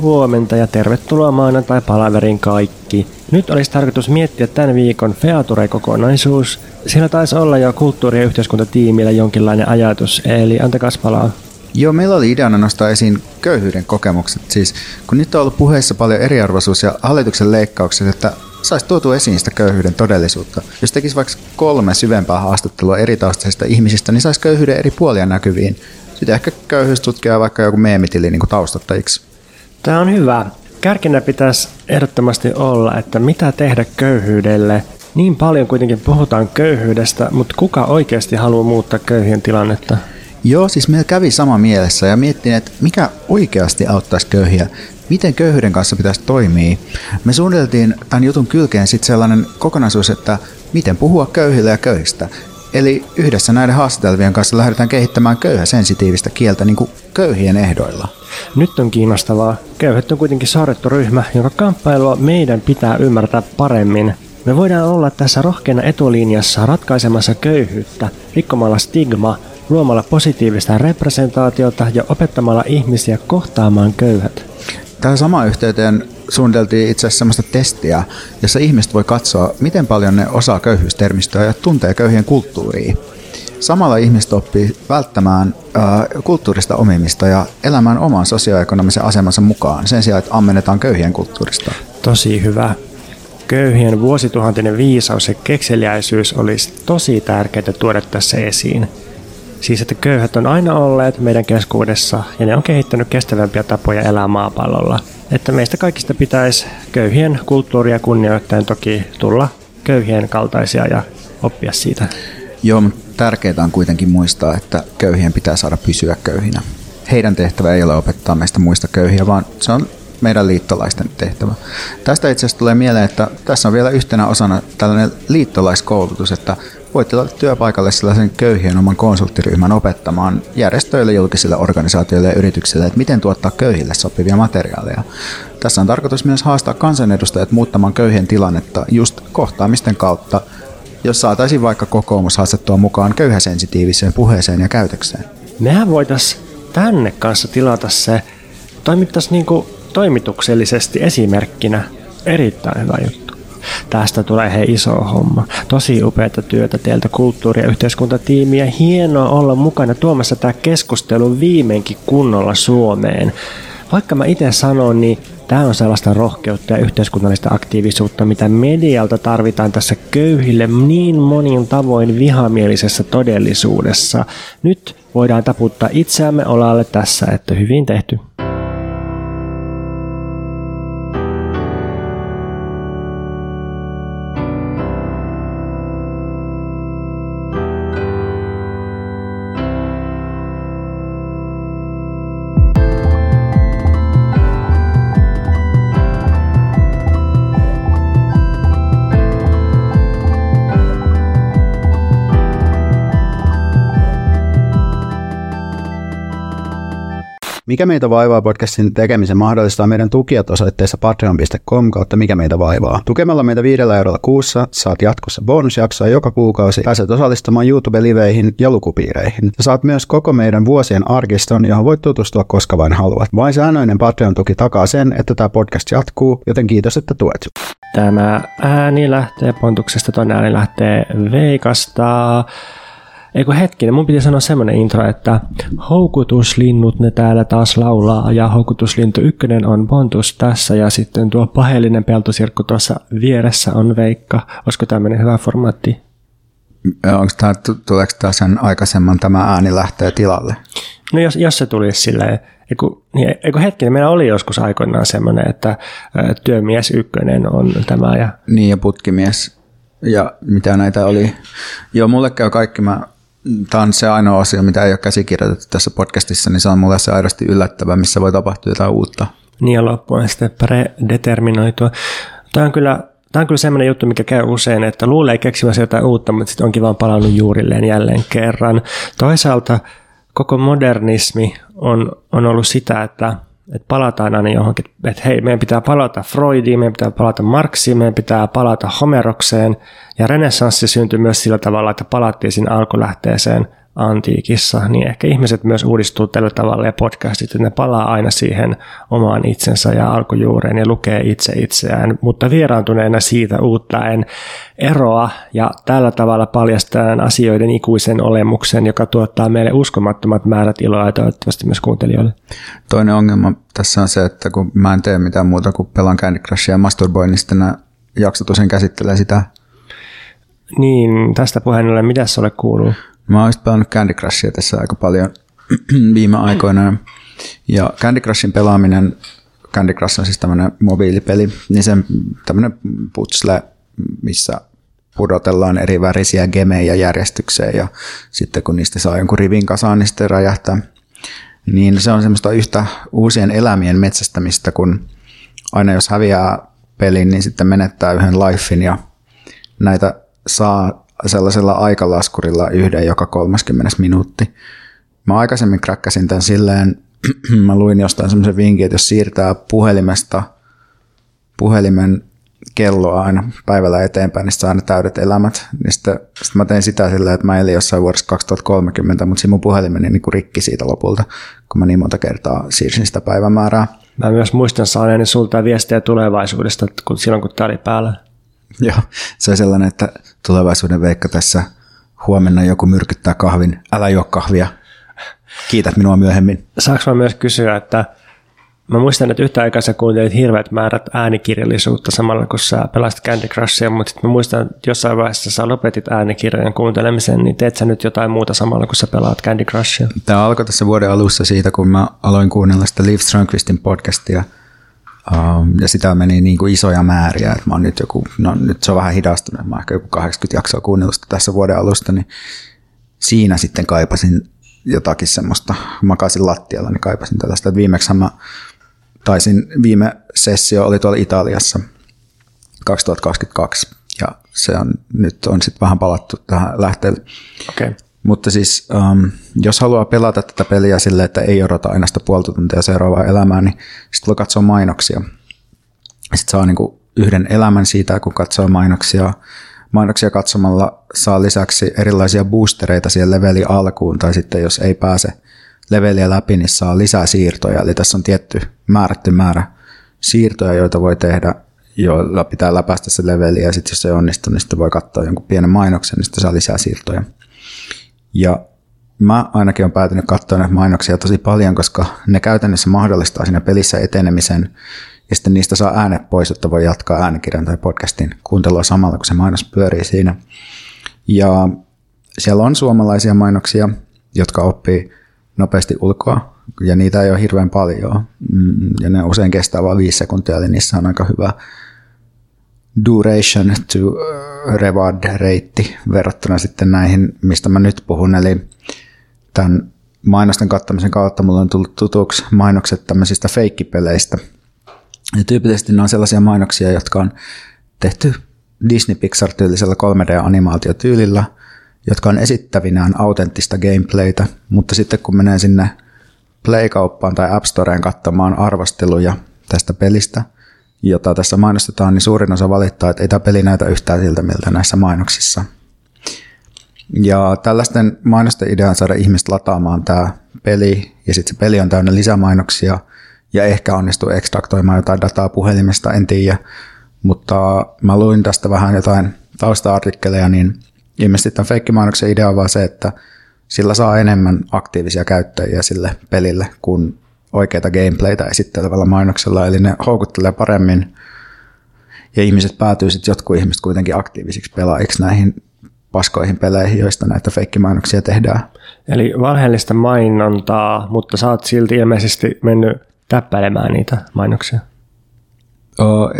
huomenta ja tervetuloa maanantai palaverin kaikki. Nyt olisi tarkoitus miettiä tämän viikon Feature-kokonaisuus. Siellä taisi olla jo kulttuuri- ja yhteiskuntatiimillä jonkinlainen ajatus, eli antakaa palaa. Joo, meillä oli ideana nostaa esiin köyhyyden kokemukset. Siis kun nyt on ollut puheissa paljon eriarvoisuus ja hallituksen leikkaukset, että saisi tuotu esiin sitä köyhyyden todellisuutta. Jos tekisi vaikka kolme syvempää haastattelua eri taustaisista ihmisistä, niin saisi köyhyyden eri puolia näkyviin. Sitten ehkä köyhyystutkija vaikka joku meemitili niin taustattajiksi. Tämä on hyvä. Kärkinä pitäisi ehdottomasti olla, että mitä tehdä köyhyydelle. Niin paljon kuitenkin puhutaan köyhyydestä, mutta kuka oikeasti haluaa muuttaa köyhien tilannetta? Joo, siis meillä kävi sama mielessä ja miettin, että mikä oikeasti auttaisi köyhiä, miten köyhyyden kanssa pitäisi toimia. Me suunniteltiin tämän jutun kylkeen sitten sellainen kokonaisuus, että miten puhua köyhille ja köyhistä. Eli yhdessä näiden haastatelvien kanssa lähdetään kehittämään köyhäsensitiivistä kieltä niin kuin köyhien ehdoilla. Nyt on kiinnostavaa. Köyhät on kuitenkin saarrettu ryhmä, jonka kamppailua meidän pitää ymmärtää paremmin. Me voidaan olla tässä rohkeana etulinjassa ratkaisemassa köyhyyttä, rikkomalla stigma, luomalla positiivista representaatiota ja opettamalla ihmisiä kohtaamaan köyhät. Tähän samaan yhteyteen suunniteltiin itse asiassa sellaista testiä, jossa ihmiset voi katsoa, miten paljon ne osaa köyhyystermistöä ja tuntee köyhien kulttuuria. Samalla ihmiset oppii välttämään äh, kulttuurista omimista ja elämään oman sosioekonomisen asemansa mukaan sen sijaan, että ammennetaan köyhien kulttuurista. Tosi hyvä. Köyhien vuosituhantinen viisaus ja kekseliäisyys olisi tosi tärkeää tuoda tässä esiin. Siis, että köyhät on aina olleet meidän keskuudessa ja ne on kehittänyt kestävämpiä tapoja elää maapallolla. Että meistä kaikista pitäisi köyhien kulttuuria kunnioittaen toki tulla köyhien kaltaisia ja oppia siitä. Joo, mutta tärkeää on kuitenkin muistaa, että köyhien pitää saada pysyä köyhinä. Heidän tehtävä ei ole opettaa meistä muista köyhiä, vaan se on meidän liittolaisten tehtävä. Tästä itse asiassa tulee mieleen, että tässä on vielä yhtenä osana tällainen liittolaiskoulutus, että voitte tulla työpaikalle sellaisen köyhien oman konsulttiryhmän opettamaan järjestöille, julkisille organisaatioille ja yrityksille, että miten tuottaa köyhille sopivia materiaaleja. Tässä on tarkoitus myös haastaa kansanedustajat muuttamaan köyhien tilannetta just kohtaamisten kautta, jos saataisiin vaikka kokoomus haastettua mukaan köyhäsensitiiviseen puheeseen ja käytökseen. Mehän voitaisiin tänne kanssa tilata se, toimittaisiin niin toimituksellisesti esimerkkinä. Erittäin hyvä juttu. Tästä tulee he iso homma. Tosi upeata työtä teiltä kulttuuri- ja yhteiskuntatiimiä. Hienoa olla mukana tuomassa tämä keskustelu viimeinkin kunnolla Suomeen. Vaikka mä itse sanon, niin Tämä on sellaista rohkeutta ja yhteiskunnallista aktiivisuutta, mitä medialta tarvitaan tässä köyhille niin monin tavoin vihamielisessä todellisuudessa. Nyt voidaan taputtaa itseämme olalle tässä, että hyvin tehty. Mikä meitä vaivaa podcastin tekemisen mahdollistaa meidän tukijat osoitteessa patreon.com kautta mikä meitä vaivaa. Tukemalla meitä viidellä eurolla kuussa saat jatkossa bonusjaksoa joka kuukausi, pääset osallistumaan YouTube-liveihin ja lukupiireihin. Ja saat myös koko meidän vuosien arkiston, johon voit tutustua koska vain haluat. Vain säännöinen Patreon-tuki takaa sen, että tämä podcast jatkuu, joten kiitos, että tuet. Tämä ääni lähtee Pontuksesta, toinen ääni lähtee Veikasta. Eikö hetkinen, mun piti sanoa semmonen intro, että houkutuslinnut ne täällä taas laulaa ja houkutuslintu ykkönen on Pontus tässä ja sitten tuo paheellinen peltosirkku tuossa vieressä on Veikka. Olisiko tämmöinen hyvä formaatti? Onko tämä, tuleeko tämä sen aikaisemman tämä ääni lähtee tilalle? No jos, jos se tulisi silleen, eiku, niin, eiku hetkinen, meillä oli joskus aikoinaan semmoinen, että työmies ykkönen on tämä. Ja... Niin ja putkimies ja mitä näitä oli. Joo, mulle käy kaikki, mä tämä on se ainoa asia, mitä ei ole käsikirjoitettu tässä podcastissa, niin se on mulle se aidosti yllättävä, missä voi tapahtua jotain uutta. Niin ja loppuun sitten predeterminoitua. Tämä on kyllä Tämä on kyllä sellainen juttu, mikä käy usein, että luulee keksimässä jotain uutta, mutta sitten onkin vaan palannut juurilleen jälleen kerran. Toisaalta koko modernismi on, on ollut sitä, että, että palataan aina johonkin, että hei, meidän pitää palata Freudiin, meidän pitää palata Marxiin, meidän pitää palata Homerokseen, ja renessanssi syntyi myös sillä tavalla, että palattiin sinne alkulähteeseen antiikissa, niin ehkä ihmiset myös uudistuu tällä tavalla ja podcastit, että ne palaa aina siihen omaan itsensä ja alkujuureen ja lukee itse itseään, mutta vieraantuneena siitä uuttaen eroa ja tällä tavalla paljastaen asioiden ikuisen olemuksen, joka tuottaa meille uskomattomat määrät iloa ja toivottavasti myös kuuntelijoille. Toinen ongelma tässä on se, että kun mä en tee mitään muuta kuin pelaan Candy Crushia ja masturboin, niin sitten nämä jaksot usein käsittelee sitä. Niin, tästä puheen ollen, mitä sulle kuuluu? Mä oon pelannut Candy Crushia tässä aika paljon viime aikoina. Ja Candy Crushin pelaaminen, Candy Crush on siis tämmöinen mobiilipeli, niin se tämmöinen putsle, missä pudotellaan eri värisiä gemejä järjestykseen ja sitten kun niistä saa jonkun rivin kasaan, niin sitten räjähtää. Niin se on semmoista yhtä uusien elämien metsästämistä, kun aina jos häviää pelin, niin sitten menettää yhden lifein ja näitä saa sellaisella aikalaskurilla yhden joka 30 minuutti. Mä aikaisemmin kräkkäsin tämän silleen, mä luin jostain semmoisen vinkin, että jos siirtää puhelimesta puhelimen kelloa aina päivällä eteenpäin, niin saa ne täydet elämät. Niin sitten, sitten mä tein sitä silleen, että mä elin jossain vuodessa 2030, mutta siinä mun puhelimeni niin rikki siitä lopulta, kun mä niin monta kertaa siirsin sitä päivämäärää. Mä myös muistan saaneeni sulta viestiä tulevaisuudesta, kun silloin kun tämä oli päällä. Joo, se on sellainen, että tulevaisuuden veikka tässä huomenna joku myrkyttää kahvin, älä juo kahvia, kiität minua myöhemmin. Saanko mä myös kysyä, että Mä muistan, että yhtä aikaa sä kuuntelit hirveät määrät äänikirjallisuutta samalla, kun sä pelasit Candy Crushia, mutta mä muistan, että jossain vaiheessa sä lopetit äänikirjojen kuuntelemisen, niin teet sä nyt jotain muuta samalla, kun sä pelaat Candy Crushia? Tämä alkoi tässä vuoden alussa siitä, kun mä aloin kuunnella sitä Liv Strömqvistin podcastia, ja sitä meni niin kuin isoja määriä, että mä oon nyt joku, no nyt se on vähän hidastunut, mä oon ehkä joku 80 jaksoa kuunnellut tässä vuoden alusta, niin siinä sitten kaipasin jotakin semmoista, makasin lattialla, niin kaipasin tällaista. Viimeksi mä taisin, viime sessio oli tuolla Italiassa 2022, ja se on, nyt on sitten vähän palattu tähän lähteelle. Okay. Mutta siis, um, jos haluaa pelata tätä peliä sille, että ei odota aina sitä puolta tuntia seuraavaa elämää, niin sitten voi katsoa mainoksia. Sitten saa niinku yhden elämän siitä, kun katsoo mainoksia. Mainoksia katsomalla saa lisäksi erilaisia boostereita siihen leveli alkuun, tai sitten jos ei pääse leveliä läpi, niin saa lisää siirtoja. Eli tässä on tietty määrätty määrä siirtoja, joita voi tehdä, joilla pitää läpäistä se leveli, ja sitten jos se onnistuu, niin sitten voi katsoa jonkun pienen mainoksen, niin sitten saa lisää siirtoja. Ja mä ainakin olen päätynyt katsoa näitä mainoksia tosi paljon, koska ne käytännössä mahdollistaa siinä pelissä etenemisen ja sitten niistä saa äänet pois, että voi jatkaa äänikirjan tai podcastin kuuntelua samalla, kun se mainos pyörii siinä. Ja siellä on suomalaisia mainoksia, jotka oppii nopeasti ulkoa, ja niitä ei ole hirveän paljon, mm, ja ne usein kestää vain viisi sekuntia, eli niissä on aika hyvä duration to reward-reitti verrattuna sitten näihin, mistä mä nyt puhun, eli tämän mainosten kattamisen kautta mulla on tullut tutuksi mainokset tämmöisistä feikkipeleistä. Ja tyypillisesti ne on sellaisia mainoksia, jotka on tehty Disney Pixar-tyylisellä 3D-animaatiotyylillä, jotka on esittävinään autenttista gameplaytä, mutta sitten kun menee sinne Play-kauppaan tai App Storeen katsomaan arvosteluja tästä pelistä – jota tässä mainostetaan, niin suurin osa valittaa, että ei tämä peli näytä yhtään siltä, miltä näissä mainoksissa. Ja tällaisten mainosten idea on saada ihmiset lataamaan tämä peli, ja sitten se peli on täynnä lisämainoksia, ja ehkä onnistuu ekstraktoimaan jotain dataa puhelimesta, en tiedä. Mutta mä luin tästä vähän jotain tausta-artikkeleja, niin ilmeisesti tämän feikkimainoksen idea on vaan se, että sillä saa enemmän aktiivisia käyttäjiä sille pelille kuin oikeita gameplaytä esittelevällä mainoksella, eli ne houkuttelee paremmin ja ihmiset päätyy sitten jotkut ihmiset kuitenkin aktiivisiksi pelaajiksi näihin paskoihin peleihin, joista näitä feikkimainoksia tehdään. Eli valheellista mainontaa, mutta sä oot silti ilmeisesti mennyt täppäilemään niitä mainoksia. Oh,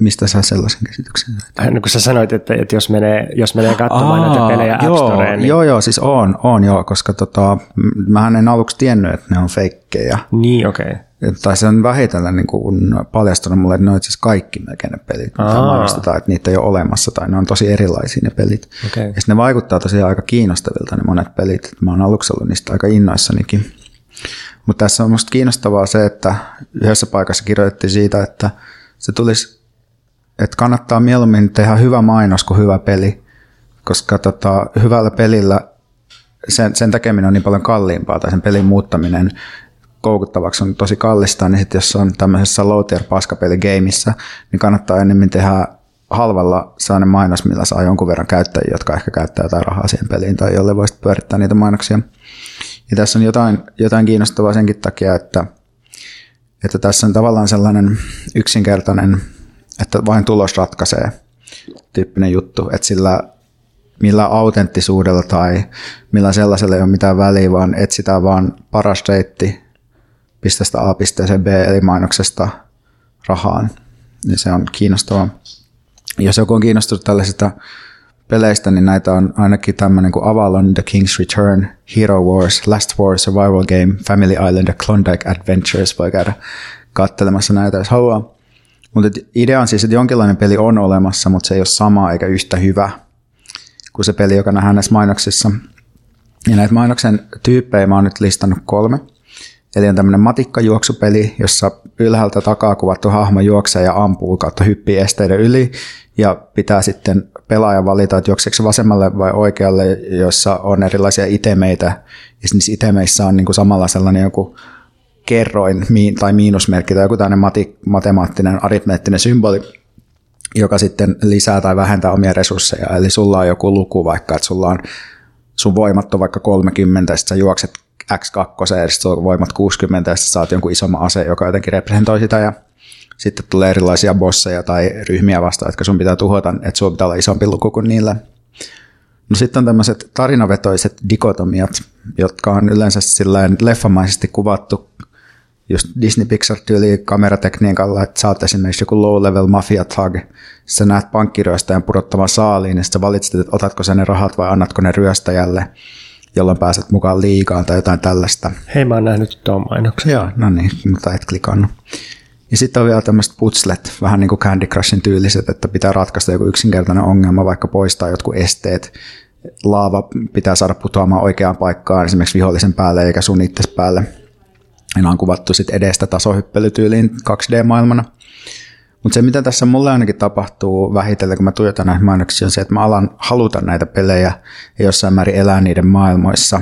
mistä sä sellaisen käsityksen sait? No kun sä sanoit, että, että jos menee, jos menee katsomaan Aa, näitä pelejä joo, App Storeen, niin... Joo, joo, siis on, on joo, koska tota, mähän en aluksi tiennyt, että ne on feikkejä. Niin, okei. Okay. Tai se on vähitellen niin kuin paljastunut mulle, että ne on itse kaikki melkein ne pelit, mitä mainostetaan, että niitä ei ole olemassa tai ne on tosi erilaisia ne pelit. Okay. Ja ne vaikuttaa tosiaan aika kiinnostavilta ne monet pelit. Mä oon aluksi ollut niistä aika innoissanikin. Mutta tässä on musta kiinnostavaa se, että yhdessä paikassa kirjoitettiin siitä, että se tulisi, että kannattaa mieluummin tehdä hyvä mainos kuin hyvä peli, koska tota, hyvällä pelillä sen, sen tekeminen on niin paljon kalliimpaa tai sen pelin muuttaminen koukuttavaksi on tosi kallista, niin sitten jos on tämmöisessä low tier paskapeli gameissa, niin kannattaa enemmän tehdä halvalla sellainen mainos, millä saa jonkun verran käyttäjiä, jotka ehkä käyttää jotain rahaa siihen peliin tai jolle voisi pyörittää niitä mainoksia. Ja tässä on jotain, jotain kiinnostavaa senkin takia, että, että tässä on tavallaan sellainen yksinkertainen, että vain tulos ratkaisee tyyppinen juttu, että sillä millä autenttisuudella tai millä sellaisella ei ole mitään väliä, vaan etsitään vaan paras reitti pisteestä A pisteeseen B, eli mainoksesta rahaan. Niin se on kiinnostavaa. Jos joku on kiinnostunut tällaisista peleistä, niin näitä on ainakin tämmöinen kuin Avalon, The King's Return, Hero Wars, Last War, Survival Game, Family Island ja Klondike Adventures. Voi käydä katselemassa näitä, jos haluaa. Mutta idea on siis, että jonkinlainen peli on olemassa, mutta se ei ole sama eikä yhtä hyvä kuin se peli, joka nähdään näissä mainoksissa. Ja näitä mainoksen tyyppejä mä oon nyt listannut kolme. Eli on tämmöinen matikkajuoksupeli, jossa ylhäältä takaa kuvattu hahmo juoksee ja ampuu kautta hyppii esteiden yli ja pitää sitten pelaaja valita, että juokseeko vasemmalle vai oikealle, jossa on erilaisia itemeitä ja niissä itemeissä on niin kuin samalla sellainen joku kerroin tai miinusmerkki tai joku tämmöinen mati, matemaattinen aritmeettinen symboli, joka sitten lisää tai vähentää omia resursseja. Eli sulla on joku luku vaikka, että sulla on sun voimat on vaikka 30, ja sitten sä juokset X2, ja sitten voimat 60, ja sitten saat jonkun isomman ase, joka jotenkin representoi sitä, ja sitten tulee erilaisia bosseja tai ryhmiä vastaan, jotka sun pitää tuhota, että sulla pitää olla isompi luku kuin niillä. No sitten on tämmöiset tarinavetoiset dikotomiat, jotka on yleensä silleen leffamaisesti kuvattu just Disney Pixar tyyli kameratekniikalla, että oot esimerkiksi joku low level mafia thug, sä näet pankkiryöstäjän pudottavan saaliin, ja sä valitset, että otatko sä ne rahat vai annatko ne ryöstäjälle, jolloin pääset mukaan liikaan tai jotain tällaista. Hei, mä oon nähnyt tuon mainoksen. Joo, no niin, mutta et klikannut. Ja sitten on vielä tämmöiset putslet, vähän niin kuin Candy Crushin tyyliset, että pitää ratkaista joku yksinkertainen ongelma, vaikka poistaa jotkut esteet. Laava pitää saada putoamaan oikeaan paikkaan, esimerkiksi vihollisen päälle eikä sun itse päälle. Ja on kuvattu sitten edestä tasohyppelytyyliin 2D-maailmana. Mutta se, mitä tässä mulle ainakin tapahtuu vähitellen, kun mä tuijotan näitä mainoksia, on se, että mä alan haluta näitä pelejä ja jossain määrin elää niiden maailmoissa.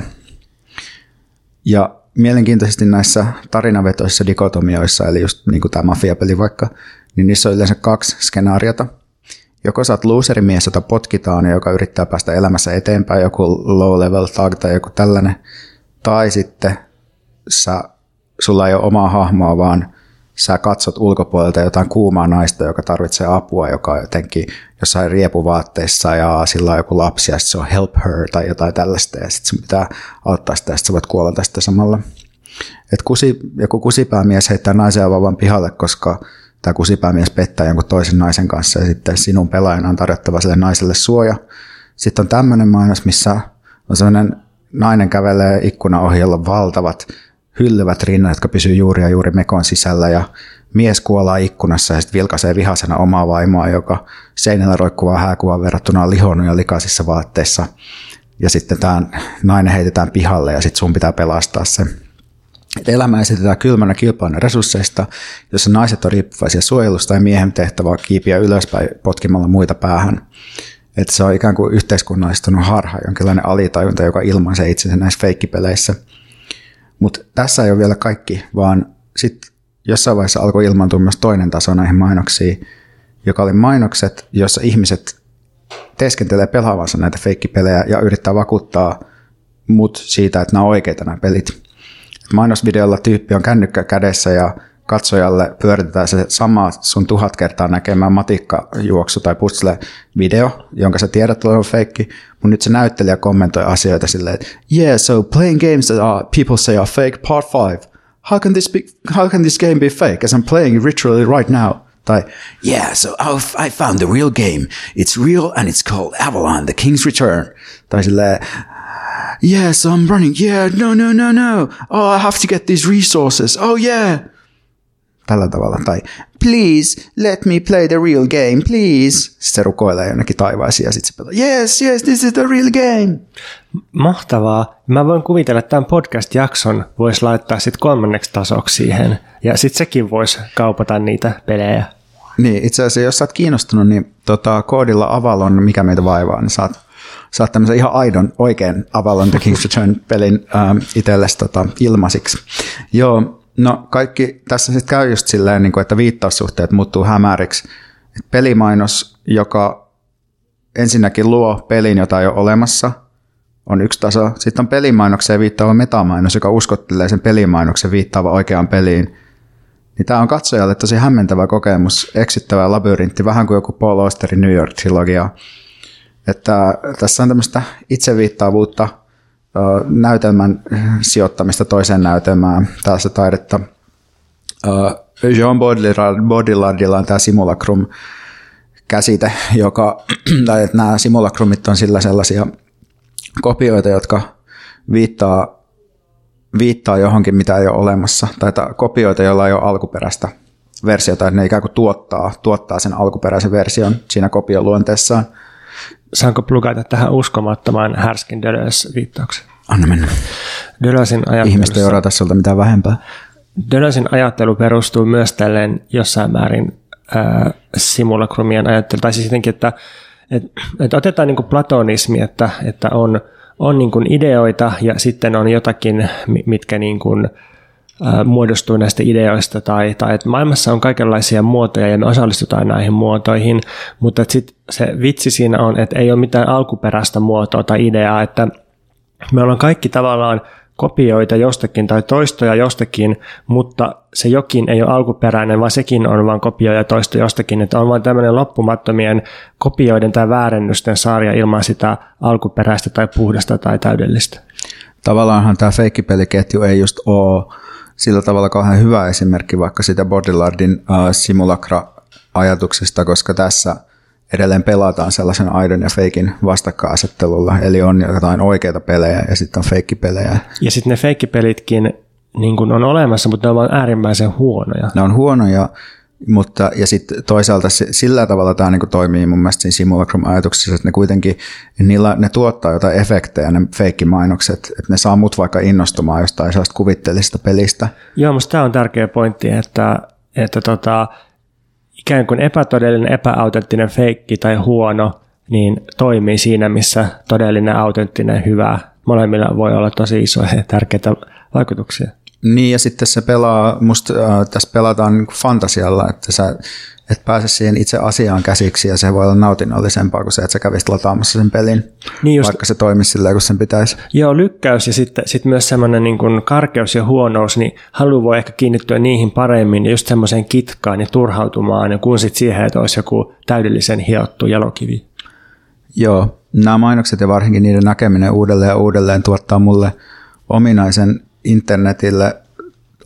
Ja mielenkiintoisesti näissä tarinavetoissa dikotomioissa, eli just niin kuin tämä mafiapeli vaikka, niin niissä on yleensä kaksi skenaariota. Joko sä oot loserimies, jota potkitaan ja joka yrittää päästä elämässä eteenpäin, joku low level thug tai joku tällainen, tai sitten sä, sulla ei ole omaa hahmoa, vaan sä katsot ulkopuolelta jotain kuumaa naista, joka tarvitsee apua, joka on jotenkin jossain riepuvaatteissa ja sillä on joku lapsi ja se on help her tai jotain tällaista ja sitten sun pitää auttaa sitä ja sitten sä voit kuolla tästä samalla. Et kusi, joku kusipäämies heittää naisen vauvan pihalle, koska tämä kusipäämies pettää jonkun toisen naisen kanssa ja sitten sinun pelaajana on tarjottava sille naiselle suoja. Sitten on tämmöinen mainos, missä on sellainen nainen kävelee ikkuna ohi, jolla valtavat hyllyvät rinnat, jotka pysyy juuri ja juuri mekon sisällä ja mies kuolaa ikkunassa ja sitten vilkaisee vihasena omaa vaimoa, joka seinällä roikkuvaa hääkuvaa verrattuna lihonnut ja likaisissa vaatteissa. Ja sitten tämä nainen heitetään pihalle ja sitten sun pitää pelastaa se. Et elämä esitetään kylmänä kilpailun resursseista, jossa naiset on riippuvaisia suojelusta ja miehen tehtävä on kiipiä ylöspäin potkimalla muita päähän. Että se on ikään kuin yhteiskunnallistunut harha, jonkinlainen alitajunta, joka ilmaisee itsensä näissä feikkipeleissä – mutta tässä ei ole vielä kaikki, vaan sitten jossain vaiheessa alkoi ilmaantua myös toinen taso näihin mainoksiin, joka oli mainokset, jossa ihmiset teeskentelee pelaavansa näitä feikkipelejä ja yrittää vakuuttaa mut siitä, että nämä on oikeita nämä pelit. Mainosvideolla tyyppi on kännykkä kädessä ja katsojalle pyöritetään se sama sun tuhat kertaa näkemään matikkajuoksu tai puzzle video, jonka sä tiedät olevan feikki, mutta nyt se näyttelijä kommentoi asioita silleen, että yeah, so playing games that are, people say are fake, part five. How can this, be, how can this game be fake as I'm playing it literally right now? Tai, yeah, so I found the real game. It's real and it's called Avalon, the King's Return. Tai silleen, yeah, so I'm running. Yeah, no, no, no, no. Oh, I have to get these resources. Oh, yeah tällä tavalla. Tai please, let me play the real game, please. Sitten se rukoilee jonnekin taivaisiin ja sitten se pelaa, yes, yes, this is the real game. Mahtavaa. Mä voin kuvitella, että tämän podcast-jakson voisi laittaa sitten kolmanneksi tasoksi siihen. Ja sitten sekin voisi kaupata niitä pelejä. Niin, itse asiassa jos sä oot kiinnostunut, niin tota, koodilla Avalon, mikä meitä vaivaa, niin saat saat tämmöisen ihan aidon, oikein Avalon The King's Return pelin ähm, itsellesi tota, ilmaisiksi. Joo, no kaikki tässä sitten käy just silleen, niin kuin, että viittaussuhteet muuttuu hämäriksi. Et pelimainos, joka ensinnäkin luo pelin, jota ei ole olemassa, on yksi taso. Sitten on pelimainokseen viittaava metamainos, joka uskottelee sen pelimainoksen viittaava oikeaan peliin. Niin tämä on katsojalle tosi hämmentävä kokemus, eksittävä labyrintti, vähän kuin joku Paul Austerin New York-trilogia. Että tässä on tämmöistä itseviittaavuutta, näytelmän sijoittamista toiseen näytelmään, tällaista taidetta. Jean Baudrillardilla on tämä simulacrum käsite, joka, tai että nämä simulacrumit on sillä sellaisia kopioita, jotka viittaa, viittaa johonkin, mitä ei ole olemassa, tai kopioita, joilla ei ole alkuperäistä versiota, että ne ikään kuin tuottaa, tuottaa sen alkuperäisen version siinä kopioluonteessaan. Saanko plugata tähän uskomattoman härskin Deleuze-viittauksen? Anna mennä. Deleuzein Ihmiset ei odota sulta mitään vähempää. Deleuzein ajattelu perustuu myös tälleen jossain määrin äh, simulakrumien ajattelu, tai siis jotenkin, että et, et otetaan niin platonismi, että, että on, on niin ideoita ja sitten on jotakin, mitkä niin kuin, ä, muodostuu näistä ideoista tai, tai että maailmassa on kaikenlaisia muotoja ja me osallistutaan näihin muotoihin, mutta sitten se vitsi siinä on, että ei ole mitään alkuperäistä muotoa tai ideaa, että me ollaan kaikki tavallaan kopioita jostakin tai toistoja jostakin, mutta se jokin ei ole alkuperäinen, vaan sekin on vain kopio ja jostakin. Että on vain tämmöinen loppumattomien kopioiden tai väärennysten sarja ilman sitä alkuperäistä tai puhdasta tai täydellistä. Tavallaanhan tämä feikkipeliketju ei just ole sillä tavalla kauhean hyvä esimerkki vaikka sitä Baudrillardin uh, simulacra-ajatuksesta, koska tässä – edelleen pelataan sellaisen aidon ja feikin vastakkainasettelulla, eli on jotain oikeita pelejä ja sitten on feikkipelejä. Ja sitten ne feikkipelitkin niin on olemassa, mutta ne ovat äärimmäisen huonoja. Ne on huonoja, mutta ja sitten toisaalta sillä tavalla tämä niin toimii mun mielestä siinä simulacrum-ajatuksessa, että ne kuitenkin, niillä, ne tuottaa jotain efektejä, ne feikkimainokset, että ne saa mut vaikka innostumaan jostain sellaista kuvitteellista pelistä. Joo, mutta tämä on tärkeä pointti, että, että tota, ikään kuin epätodellinen, epäautenttinen feikki tai huono, niin toimii siinä, missä todellinen, autenttinen, hyvä, molemmilla voi olla tosi isoja ja tärkeitä vaikutuksia. Niin ja sitten se pelaa, musta äh, tässä pelataan niin fantasialla, että sä et pääse siihen itse asiaan käsiksi ja se voi olla nautinnollisempaa kuin se, että sä kävisit lataamassa sen pelin, niin just, vaikka se toimisi sillä kun sen pitäisi. Joo, lykkäys ja sitten sit myös semmoinen niin kuin karkeus ja huonous, niin halu voi ehkä kiinnittyä niihin paremmin ja just semmoiseen kitkaan ja turhautumaan, ja kun sitten siihen, että olisi joku täydellisen hiottu jalokivi. Joo, nämä mainokset ja varsinkin niiden näkeminen uudelleen ja uudelleen tuottaa mulle ominaisen internetille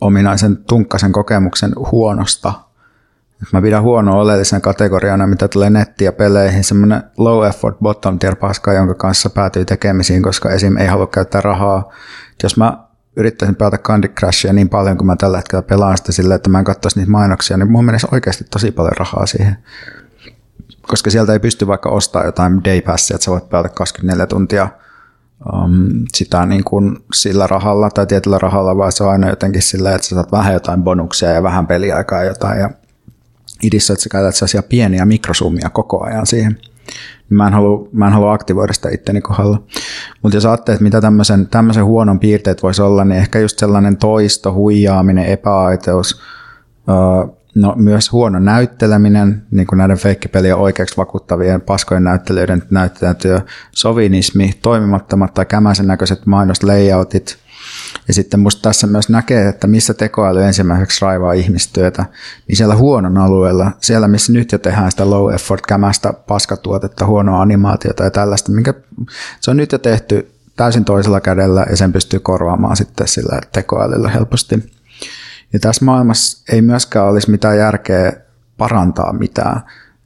ominaisen tunkkasen kokemuksen huonosta – Mä pidän huonoa oleellisena kategoriana, mitä tulee netti- ja peleihin, semmoinen low effort bottom tier paska, jonka kanssa päätyy tekemisiin, koska esim. ei halua käyttää rahaa. Jos mä yrittäisin pelata Candy Crushia niin paljon kuin mä tällä hetkellä pelaan sitä sillä, että mä en katsoisi niitä mainoksia, niin mun menisi oikeasti tosi paljon rahaa siihen. Koska sieltä ei pysty vaikka ostaa jotain day passia, että sä voit pelata 24 tuntia um, sitä niin kuin sillä rahalla tai tietyllä rahalla, vaan se on aina jotenkin sillä, että sä saat vähän jotain bonuksia ja vähän peliaikaa jotain ja idissä, että sä käytät sellaisia pieniä mikrosummia koko ajan siihen. Mä en halua, mä en halua aktivoida sitä itteni kohdalla. Mutta jos ajattelet, että mitä tämmöisen, tämmöisen huonon piirteet voisi olla, niin ehkä just sellainen toisto, huijaaminen, epäaiteus, no myös huono näytteleminen, niin kuin näiden feikkipelien oikeaksi vakuuttavien paskojen näyttelijöiden näyttelijätyö, sovinismi, toimimattomat tai kämäisen näköiset mainoslayoutit, ja sitten musta tässä myös näkee, että missä tekoäly ensimmäiseksi raivaa ihmistyötä, niin siellä huonon alueella, siellä missä nyt jo tehdään sitä low effort kämästä paskatuotetta, huonoa animaatiota ja tällaista, minkä se on nyt jo tehty täysin toisella kädellä ja sen pystyy korvaamaan sitten sillä tekoälyllä helposti. Ja tässä maailmassa ei myöskään olisi mitään järkeä parantaa mitään.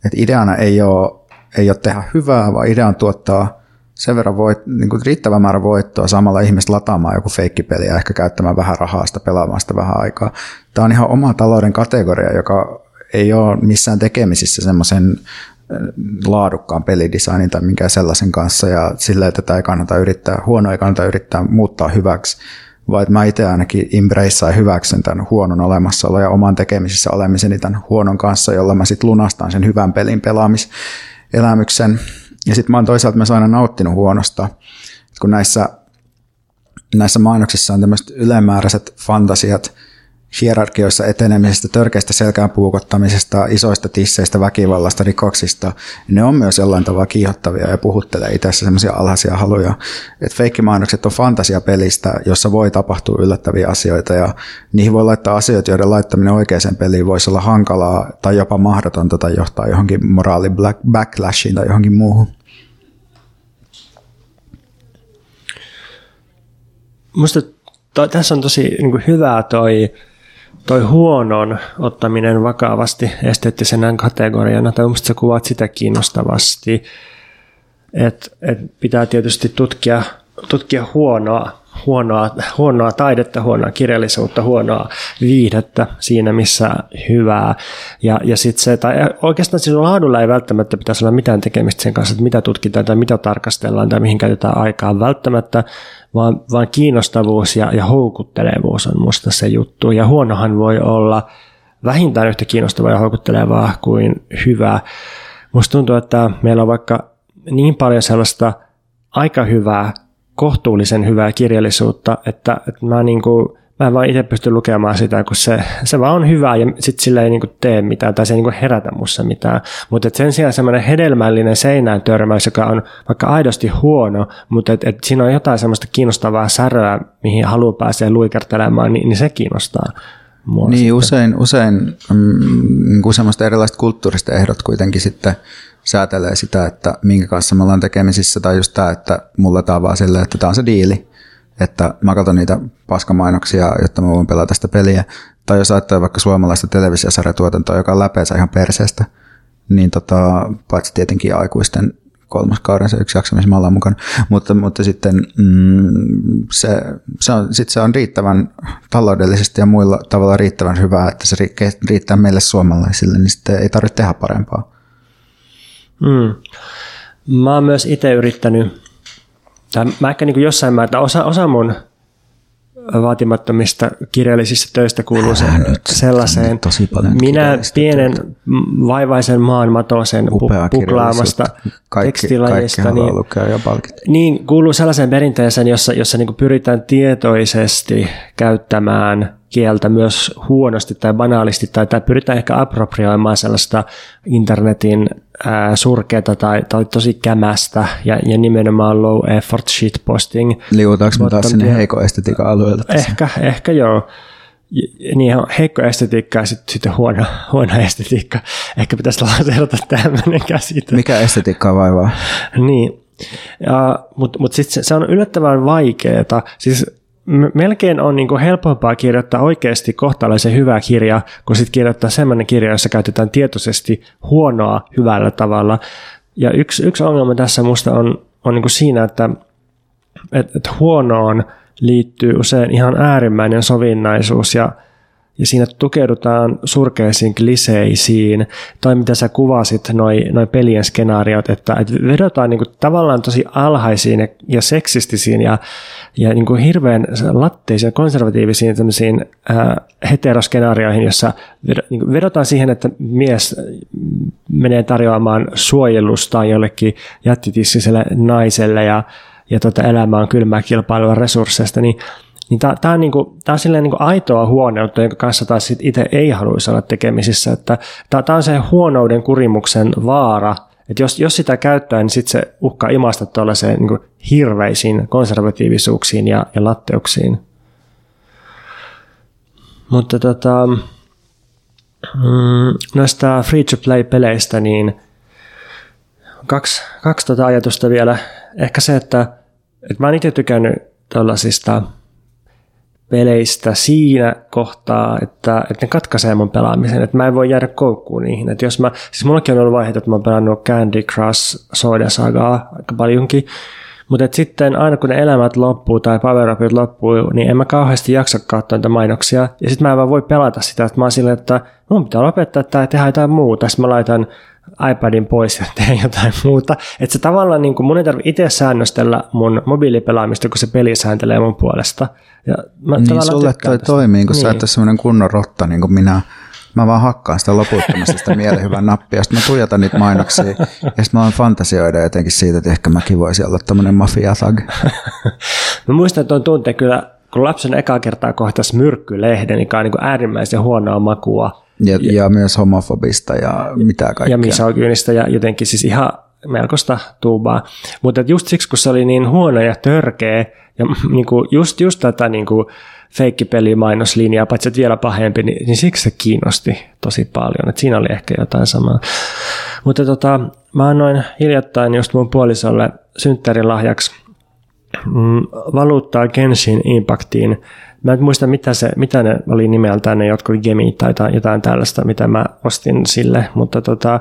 Et ideana ei ole, ei ole tehdä hyvää, vaan idean tuottaa sen verran voit, niin kuin riittävä määrä voittoa samalla ihmistä lataamaan joku feikkipeli ja ehkä käyttämään vähän rahaa sitä pelaamaan sitä vähän aikaa. Tämä on ihan oma talouden kategoria, joka ei ole missään tekemisissä semmoisen äh, laadukkaan pelidesignin tai minkään sellaisen kanssa ja sillä, että tätä ei kannata yrittää, huono ei kannata yrittää muuttaa hyväksi, vaan että mä itse ainakin embracean ja hyväksyn tämän huonon olemassaolo ja oman tekemisissä olemiseni tämän huonon kanssa, jolla mä sitten lunastan sen hyvän pelin pelaamiselämyksen. Ja sitten mä oon toisaalta myös aina nauttinut huonosta, kun näissä, näissä mainoksissa on tämmöiset ylemmääräiset fantasiat, hierarkioissa etenemisestä, törkeistä selkään puukottamisesta, isoista tisseistä, väkivallasta, rikoksista, ne on myös jollain tavalla kiihottavia ja puhuttelee itse semmoisia alhaisia haluja. Et feikkimainokset on fantasiapelistä, jossa voi tapahtua yllättäviä asioita ja niihin voi laittaa asioita, joiden laittaminen oikeaan peliin voisi olla hankalaa tai jopa mahdotonta tai johtaa johonkin moraali backlashiin tai johonkin muuhun. Musta to, tässä on tosi niin hyvää toi toi huonon ottaminen vakavasti esteettisenä kategoriana, tai minusta sä kuvaat sitä kiinnostavasti, että et pitää tietysti tutkia, tutkia huonoa, huonoa, huonoa taidetta, huonoa kirjallisuutta, huonoa viihdettä siinä, missä hyvää. Ja, ja sit se, tai oikeastaan siis laadulla ei välttämättä pitäisi olla mitään tekemistä sen kanssa, että mitä tutkitaan tai mitä tarkastellaan tai mihin käytetään aikaa. Välttämättä vaan, vaan kiinnostavuus ja, ja houkuttelevuus on musta se juttu. Ja huonohan voi olla vähintään yhtä kiinnostavaa ja houkuttelevaa kuin hyvää. Musta tuntuu, että meillä on vaikka niin paljon sellaista aika hyvää, kohtuullisen hyvää kirjallisuutta, että, että mä niin kuin, mä en vaan itse pysty lukemaan sitä, kun se, se vaan on hyvä ja sitten sillä ei niinku tee mitään tai se ei niinku herätä mussa mitään. Mutta sen sijaan semmoinen hedelmällinen seinään törmäys, joka on vaikka aidosti huono, mutta et, et siinä on jotain semmoista kiinnostavaa säröä, mihin haluaa pääsee luikertelemaan, niin, niin se kiinnostaa. Mua niin, sitten. usein, usein mm, niin semmoista erilaiset kulttuurista ehdot kuitenkin sitten säätelee sitä, että minkä kanssa me ollaan tekemisissä, tai just tämä, että mulla tämä vaan silleen, että tämä on se diili, että mä katson niitä paskamainoksia, jotta mä voin pelata sitä peliä. Tai jos ajattelee vaikka suomalaista televisiosarjatuotantoa, joka on läpeensä ihan perseestä, niin tota, paitsi tietenkin aikuisten kolmas kauden se yksi jakso, missä mä ollaan mukana. Mutta, mutta sitten mm, se, se, on, sit se on riittävän taloudellisesti ja muilla tavalla riittävän hyvää, että se riittää meille suomalaisille, niin sitten ei tarvitse tehdä parempaa. Mm. Mä oon myös itse yrittänyt tai mä ehkä niin jossain määrin, että osa, osa mun vaatimattomista kirjallisista töistä kuuluu se, sellaiseen. Tosi paljon Minä pienen töitä. vaivaisen maan matosen puklaamasta tekstilajista, niin, niin kuuluu sellaiseen perinteeseen, jossa, jossa niin pyritään tietoisesti käyttämään kieltä myös huonosti tai banaalisti, tai, tai pyritään ehkä approprioimaan sellaista internetin ää, surkeata tai, tai tosi kämästä ja, ja nimenomaan low effort shitposting. Liuutaanko me taas sinne heikko estetiikan alueelle? Ehkä, ehkä joo. Niin heikko estetiikka ja sitten, sitten huono, huono estetiikka. Ehkä pitäisi lanseerata tämmöinen käsite. Mikä estetiikka vaivaa? Niin, mutta mut sitten se, se on yllättävän vaikeaa. Siis melkein on niin helpompaa kirjoittaa oikeasti kohtalaisen hyvä kirja, kun sitten kirjoittaa sellainen kirja, jossa käytetään tietoisesti huonoa hyvällä tavalla. Ja yksi, yksi ongelma tässä minusta on, on niin siinä, että et, et huonoon liittyy usein ihan äärimmäinen sovinnaisuus ja ja siinä tukeudutaan surkeisiin kliseisiin, tai mitä sä kuvasit, noin noi pelien skenaariot, että, että vedotaan niin kuin tavallaan tosi alhaisiin ja, ja seksistisiin ja, ja niin kuin hirveän latteisiin ja konservatiivisiin tämmöisiin ää, heteroskenaarioihin, jossa niin kuin vedotaan siihen, että mies menee tarjoamaan suojelusta jollekin jättitissiselle naiselle ja, ja tota elämä on kylmää kilpailua resursseista, niin niin tämä on, niinku, tää on silleen niinku aitoa huoneutta, jonka kanssa taas itse ei haluaisi olla tekemisissä. Tämä on se huonouden kurimuksen vaara, että jos, jos sitä käyttää, niin sitten se uhkaa imasta tuollaiseen niin hirveisiin konservatiivisuuksiin ja, ja latteuksiin. Mutta tota, mm, näistä free-to-play-peleistä, niin kaksi, kaksi tota ajatusta vielä. Ehkä se, että, että mä oon itse tykännyt tällaisista peleistä siinä kohtaa, että, että ne katkaisee mun pelaamisen, että mä en voi jäädä koukkuun niihin. Että jos mä, siis mullakin on ollut vaiheita, että mä oon pelannut Candy Crush Soda Sagaa aika paljonkin, mutta sitten aina kun ne elämät loppuu tai power upit loppuu, niin en mä kauheasti jaksa katsoa niitä mainoksia. Ja sitten mä en vaan voi pelata sitä, että mä oon silleen, että mun pitää lopettaa tai tehdä jotain muuta. Sitten mä laitan iPadin pois ja teen jotain muuta. Että se tavallaan niin kuin mun ei tarvitse itse säännöstellä mun mobiilipelaamista, kun se peli sääntelee mun puolesta. Ja mä niin sulle toi toimii, kun niin. sä et ole semmoinen kunnon rotta niin kuin minä. Mä vaan hakkaan sitä loputtomasti sitä mielihyvän nappia, sitten mä tuijotan niitä mainoksia, ja sitten mä oon fantasioida jotenkin siitä, että ehkä mäkin voisin olla tämmöinen mafia-thug. mä muistan, että on tunte kyllä, kun lapsen eka kertaa kohtas myrkkylehden, niin on niin äärimmäisen huonoa makua. Ja, ja, ja myös homofobista ja mitä kaikkea. Ja misogyynistä ja jotenkin siis ihan melkoista tuubaa. Mutta just siksi, kun se oli niin huono ja törkeä, ja niin kuin just, just tätä niin kuin feikkipeli-mainoslinjaa, paitsi että vielä pahempi, niin, niin siksi se kiinnosti tosi paljon. Et siinä oli ehkä jotain samaa. Mutta tota, mä annoin hiljattain just mun puolisolle synttärilahjaksi mm, valuuttaa Genshin Impactiin. Mä en muista, mitä, se, mitä ne oli nimeltään, ne jotkut gemit tai jotain tällaista, mitä mä ostin sille, mutta tota,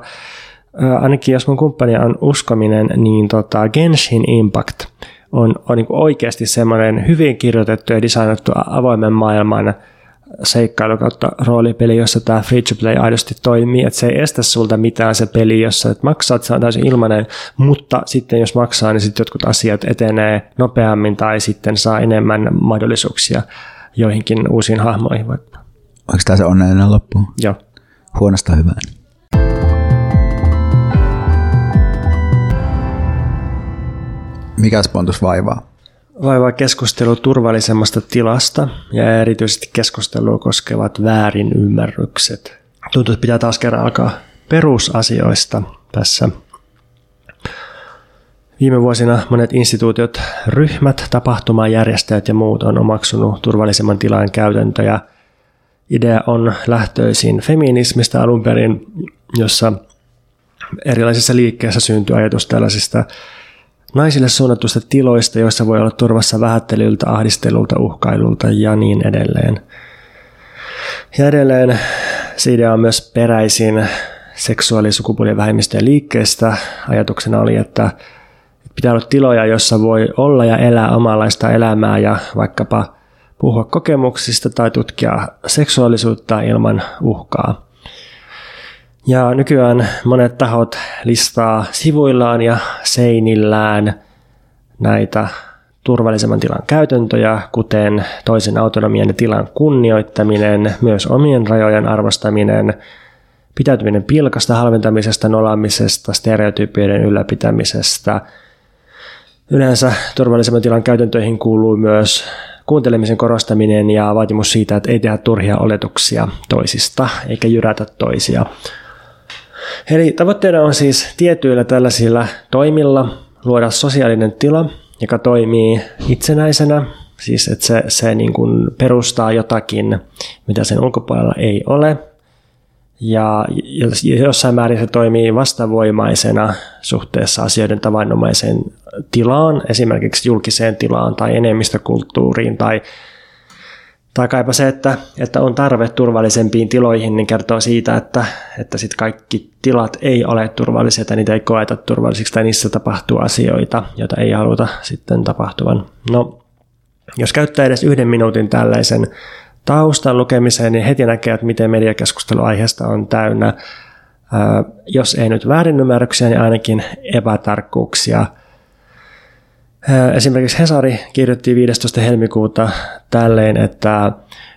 ainakin jos mun kumppani on uskominen, niin tota Genshin Impact on, on niin oikeasti semmoinen hyvin kirjoitettu ja designattu avoimen maailman seikkailu kautta roolipeli, jossa tämä free-to-play aidosti toimii, että se ei estä sulta mitään se peli, jossa et maksaa, että se on täysin ilmainen, mutta sitten jos maksaa, niin sitten jotkut asiat etenee nopeammin tai sitten saa enemmän mahdollisuuksia joihinkin uusiin hahmoihin vaikka. Onko tämä se onnellinen loppu? Joo. Huonosta hyvään. Mikä Pontus vaivaa? Vaivaa keskustelu turvallisemmasta tilasta ja erityisesti keskustelua koskevat väärinymmärrykset. Tuntuu, että pitää taas kerran alkaa perusasioista tässä. Viime vuosina monet instituutiot, ryhmät, tapahtumajärjestäjät ja muut on omaksunut turvallisemman tilan käytäntöjä. Idea on lähtöisin feminismistä alun perin, jossa erilaisissa liikkeissä syntyy ajatus tällaisista naisille suunnatusta tiloista, joissa voi olla turvassa vähättelyltä, ahdistelulta, uhkailulta ja niin edelleen. Ja edelleen se idea on myös peräisin seksuaali- ja sukupuolivähemmistöjen liikkeestä. Ajatuksena oli, että pitää olla tiloja, jossa voi olla ja elää omanlaista elämää ja vaikkapa puhua kokemuksista tai tutkia seksuaalisuutta ilman uhkaa. Ja nykyään monet tahot listaa sivuillaan ja seinillään näitä turvallisemman tilan käytäntöjä, kuten toisen autonomian ja tilan kunnioittaminen, myös omien rajojen arvostaminen, pitäytyminen pilkasta, halventamisesta, nolaamisesta, stereotypioiden ylläpitämisestä. Yleensä turvallisemman tilan käytäntöihin kuuluu myös kuuntelemisen korostaminen ja vaatimus siitä, että ei tehdä turhia oletuksia toisista eikä jyrätä toisia. Eli tavoitteena on siis tietyillä tällaisilla toimilla luoda sosiaalinen tila, joka toimii itsenäisenä, siis että se, se niin kuin perustaa jotakin, mitä sen ulkopuolella ei ole, ja jossain määrin se toimii vastavoimaisena suhteessa asioiden tavanomaiseen tilaan, esimerkiksi julkiseen tilaan tai enemmistökulttuuriin tai tai kaipa se, että, että on tarve turvallisempiin tiloihin, niin kertoo siitä, että, että sit kaikki tilat ei ole turvallisia tai niitä ei koeta turvallisiksi tai niissä tapahtuu asioita, joita ei haluta sitten tapahtuvan. No, jos käyttää edes yhden minuutin tällaisen taustan lukemiseen, niin heti näkee, että miten mediakeskustelu aiheesta on täynnä. Jos ei nyt väärinymmärryksiä, niin ainakin epätarkkuuksia – Esimerkiksi Hesari kirjoitti 15. helmikuuta tälleen, että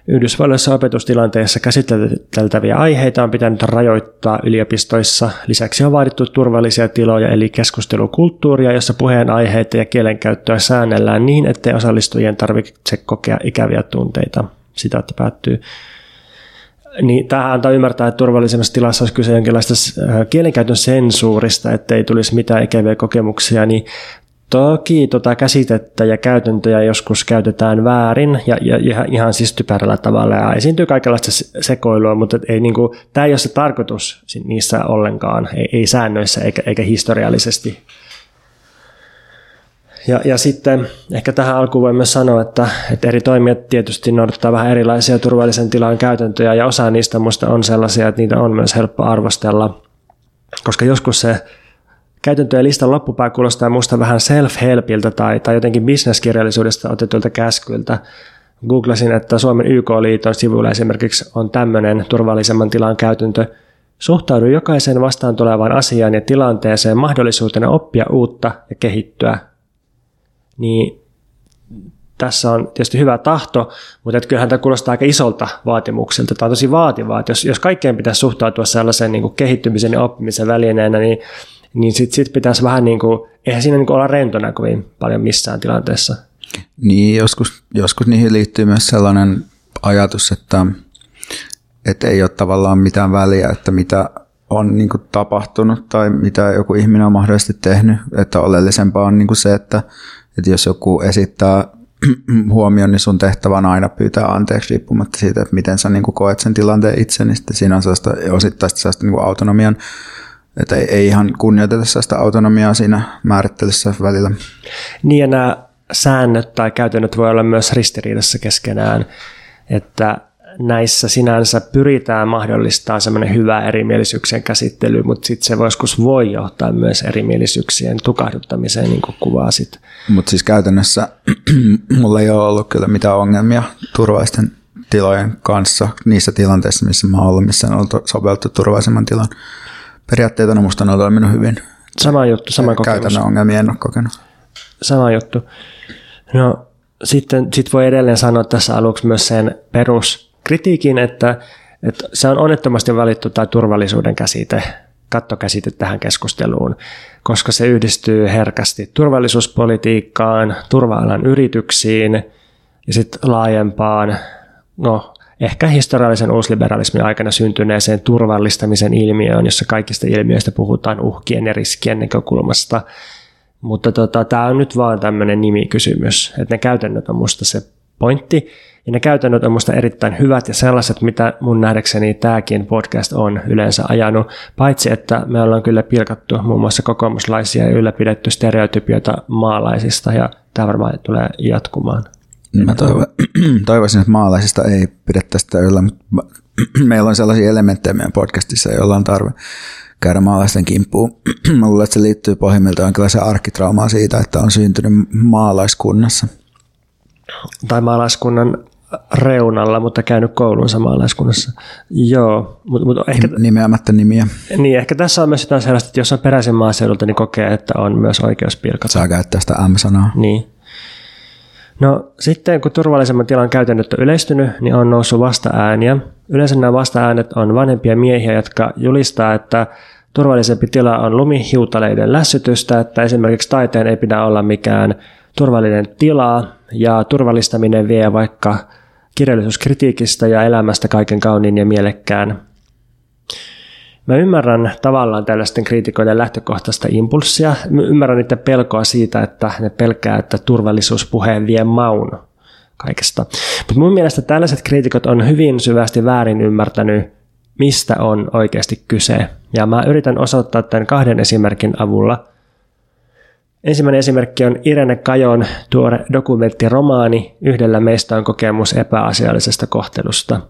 Yhdysvalloissa opetustilanteessa käsiteltäviä aiheita on pitänyt rajoittaa yliopistoissa. Lisäksi on vaadittu turvallisia tiloja eli keskustelukulttuuria, jossa puheenaiheita ja kielenkäyttöä säännellään niin, ettei osallistujien tarvitse kokea ikäviä tunteita. Sitaatti päättyy. Niin, tämä antaa ymmärtää, että turvallisemmassa tilassa olisi kyse jonkinlaista kielenkäytön sensuurista, ettei tulisi mitään ikäviä kokemuksia, niin Toki tota käsitettä ja käytäntöjä joskus käytetään väärin ja, ja, ja ihan siis typerällä tavalla ja esiintyy kaikenlaista sekoilua, mutta ei, niin kuin, tämä ei ole se tarkoitus niissä ollenkaan, ei, ei säännöissä eikä, eikä historiallisesti. Ja, ja sitten ehkä tähän alkuun voi myös sanoa, että, että eri toimijat tietysti noudattaa vähän erilaisia turvallisen tilan käytäntöjä ja osa niistä minusta on sellaisia, että niitä on myös helppo arvostella, koska joskus se käytäntöjen listan loppupää kuulostaa minusta vähän self-helpiltä tai, tai jotenkin bisneskirjallisuudesta otetulta käskyiltä. Googlasin, että Suomen YK-liiton sivuilla esimerkiksi on tämmöinen turvallisemman tilan käytäntö. Suhtaudu jokaisen vastaan tulevaan asiaan ja tilanteeseen mahdollisuutena oppia uutta ja kehittyä. Niin tässä on tietysti hyvä tahto, mutta että kyllähän tämä kuulostaa aika isolta vaatimukselta. Tämä on tosi vaativaa, että jos, jos kaikkeen pitäisi suhtautua sellaisen niin kehittymisen ja oppimisen välineenä, niin, niin sitten sit pitäisi vähän niin kuin, eihän siinä niin kuin olla rentona kovin paljon missään tilanteessa. Niin, joskus, joskus niihin liittyy myös sellainen ajatus, että, että ei ole tavallaan mitään väliä, että mitä on niin kuin tapahtunut tai mitä joku ihminen on mahdollisesti tehnyt. Että oleellisempaa on niin kuin se, että, että jos joku esittää huomioon, niin sun tehtävä on aina pyytää anteeksi riippumatta siitä, että miten sä niin kuin koet sen tilanteen itse, niin siinä on sellaista osittaista sellaista niin kuin autonomian, että ei, ei ihan kunnioiteta sellaista autonomiaa siinä määrittelyssä välillä. Niin ja nämä säännöt tai käytännöt voi olla myös ristiriidassa keskenään, että näissä sinänsä pyritään mahdollistaa semmoinen hyvä erimielisyyksien käsittely, mutta sitten se joskus voi johtaa myös erimielisyyksien tukahduttamiseen, niin kuin kuvasit. Mutta siis käytännössä mulla ei ole ollut kyllä mitään ongelmia turvallisten tilojen kanssa niissä tilanteissa, missä mä oon ollut, missä on ollut sovellettu turvallisemman tilan. Periaatteet on musta on toiminut hyvin. Sama juttu, sama kokemus. Käytännön ongelmia en ole kokenut. Sama juttu. No sitten sit voi edelleen sanoa tässä aluksi myös sen peruskritiikin, että, että se on onnettomasti valittu tämä turvallisuuden käsite, kattokäsite tähän keskusteluun, koska se yhdistyy herkästi turvallisuuspolitiikkaan, turva-alan yrityksiin ja sitten laajempaan, no ehkä historiallisen uusliberalismin aikana syntyneeseen turvallistamisen ilmiöön, jossa kaikista ilmiöistä puhutaan uhkien ja riskien näkökulmasta – mutta tota, tämä on nyt vaan tämmöinen nimikysymys, että ne käytännöt on musta se pointti, ja ne käytännöt on musta erittäin hyvät ja sellaiset, mitä mun nähdäkseni tämäkin podcast on yleensä ajanut, paitsi että me ollaan kyllä pilkattu muun muassa kokoomuslaisia ja ylläpidetty stereotypioita maalaisista, ja tämä varmaan tulee jatkumaan. Mä toivon, toivoisin, että maalaisista ei pidettäisi sitä yllä, mutta meillä on sellaisia elementtejä meidän podcastissa, joilla on tarve käydä maalaisten kimppuun. Mä luulen, että se liittyy pohjimmiltaan jonkinlaiseen arkkitraumaan siitä, että on syntynyt maalaiskunnassa. Tai maalaiskunnan reunalla, mutta käynyt koulunsa maalaiskunnassa. Joo, mutta mut ehkä... Nimeämättä nimiä. Niin, ehkä tässä on myös jotain sellaista, että jos on peräisin maaseudulta, niin kokee, että on myös oikeus pilkata. Saa käyttää sitä M-sanaa. Niin. No sitten kun turvallisemman tilan käytännöt on yleistynyt, niin on noussut vasta-ääniä. Yleensä nämä vasta-äänet on vanhempia miehiä, jotka julistaa, että turvallisempi tila on lumihiutaleiden lässytystä, että esimerkiksi taiteen ei pidä olla mikään turvallinen tila ja turvallistaminen vie vaikka kirjallisuuskritiikistä ja elämästä kaiken kauniin ja mielekkään. Mä ymmärrän tavallaan tällaisten kriitikoiden lähtökohtaista impulssia. Mä ymmärrän niiden pelkoa siitä, että ne pelkää, että turvallisuuspuheen vie maun kaikesta. Mutta mun mielestä tällaiset kriitikot on hyvin syvästi väärin ymmärtänyt, mistä on oikeasti kyse. Ja mä yritän osoittaa tämän kahden esimerkin avulla. Ensimmäinen esimerkki on Irene Kajon tuore dokumenttiromaani Yhdellä meistä on kokemus epäasiallisesta kohtelusta.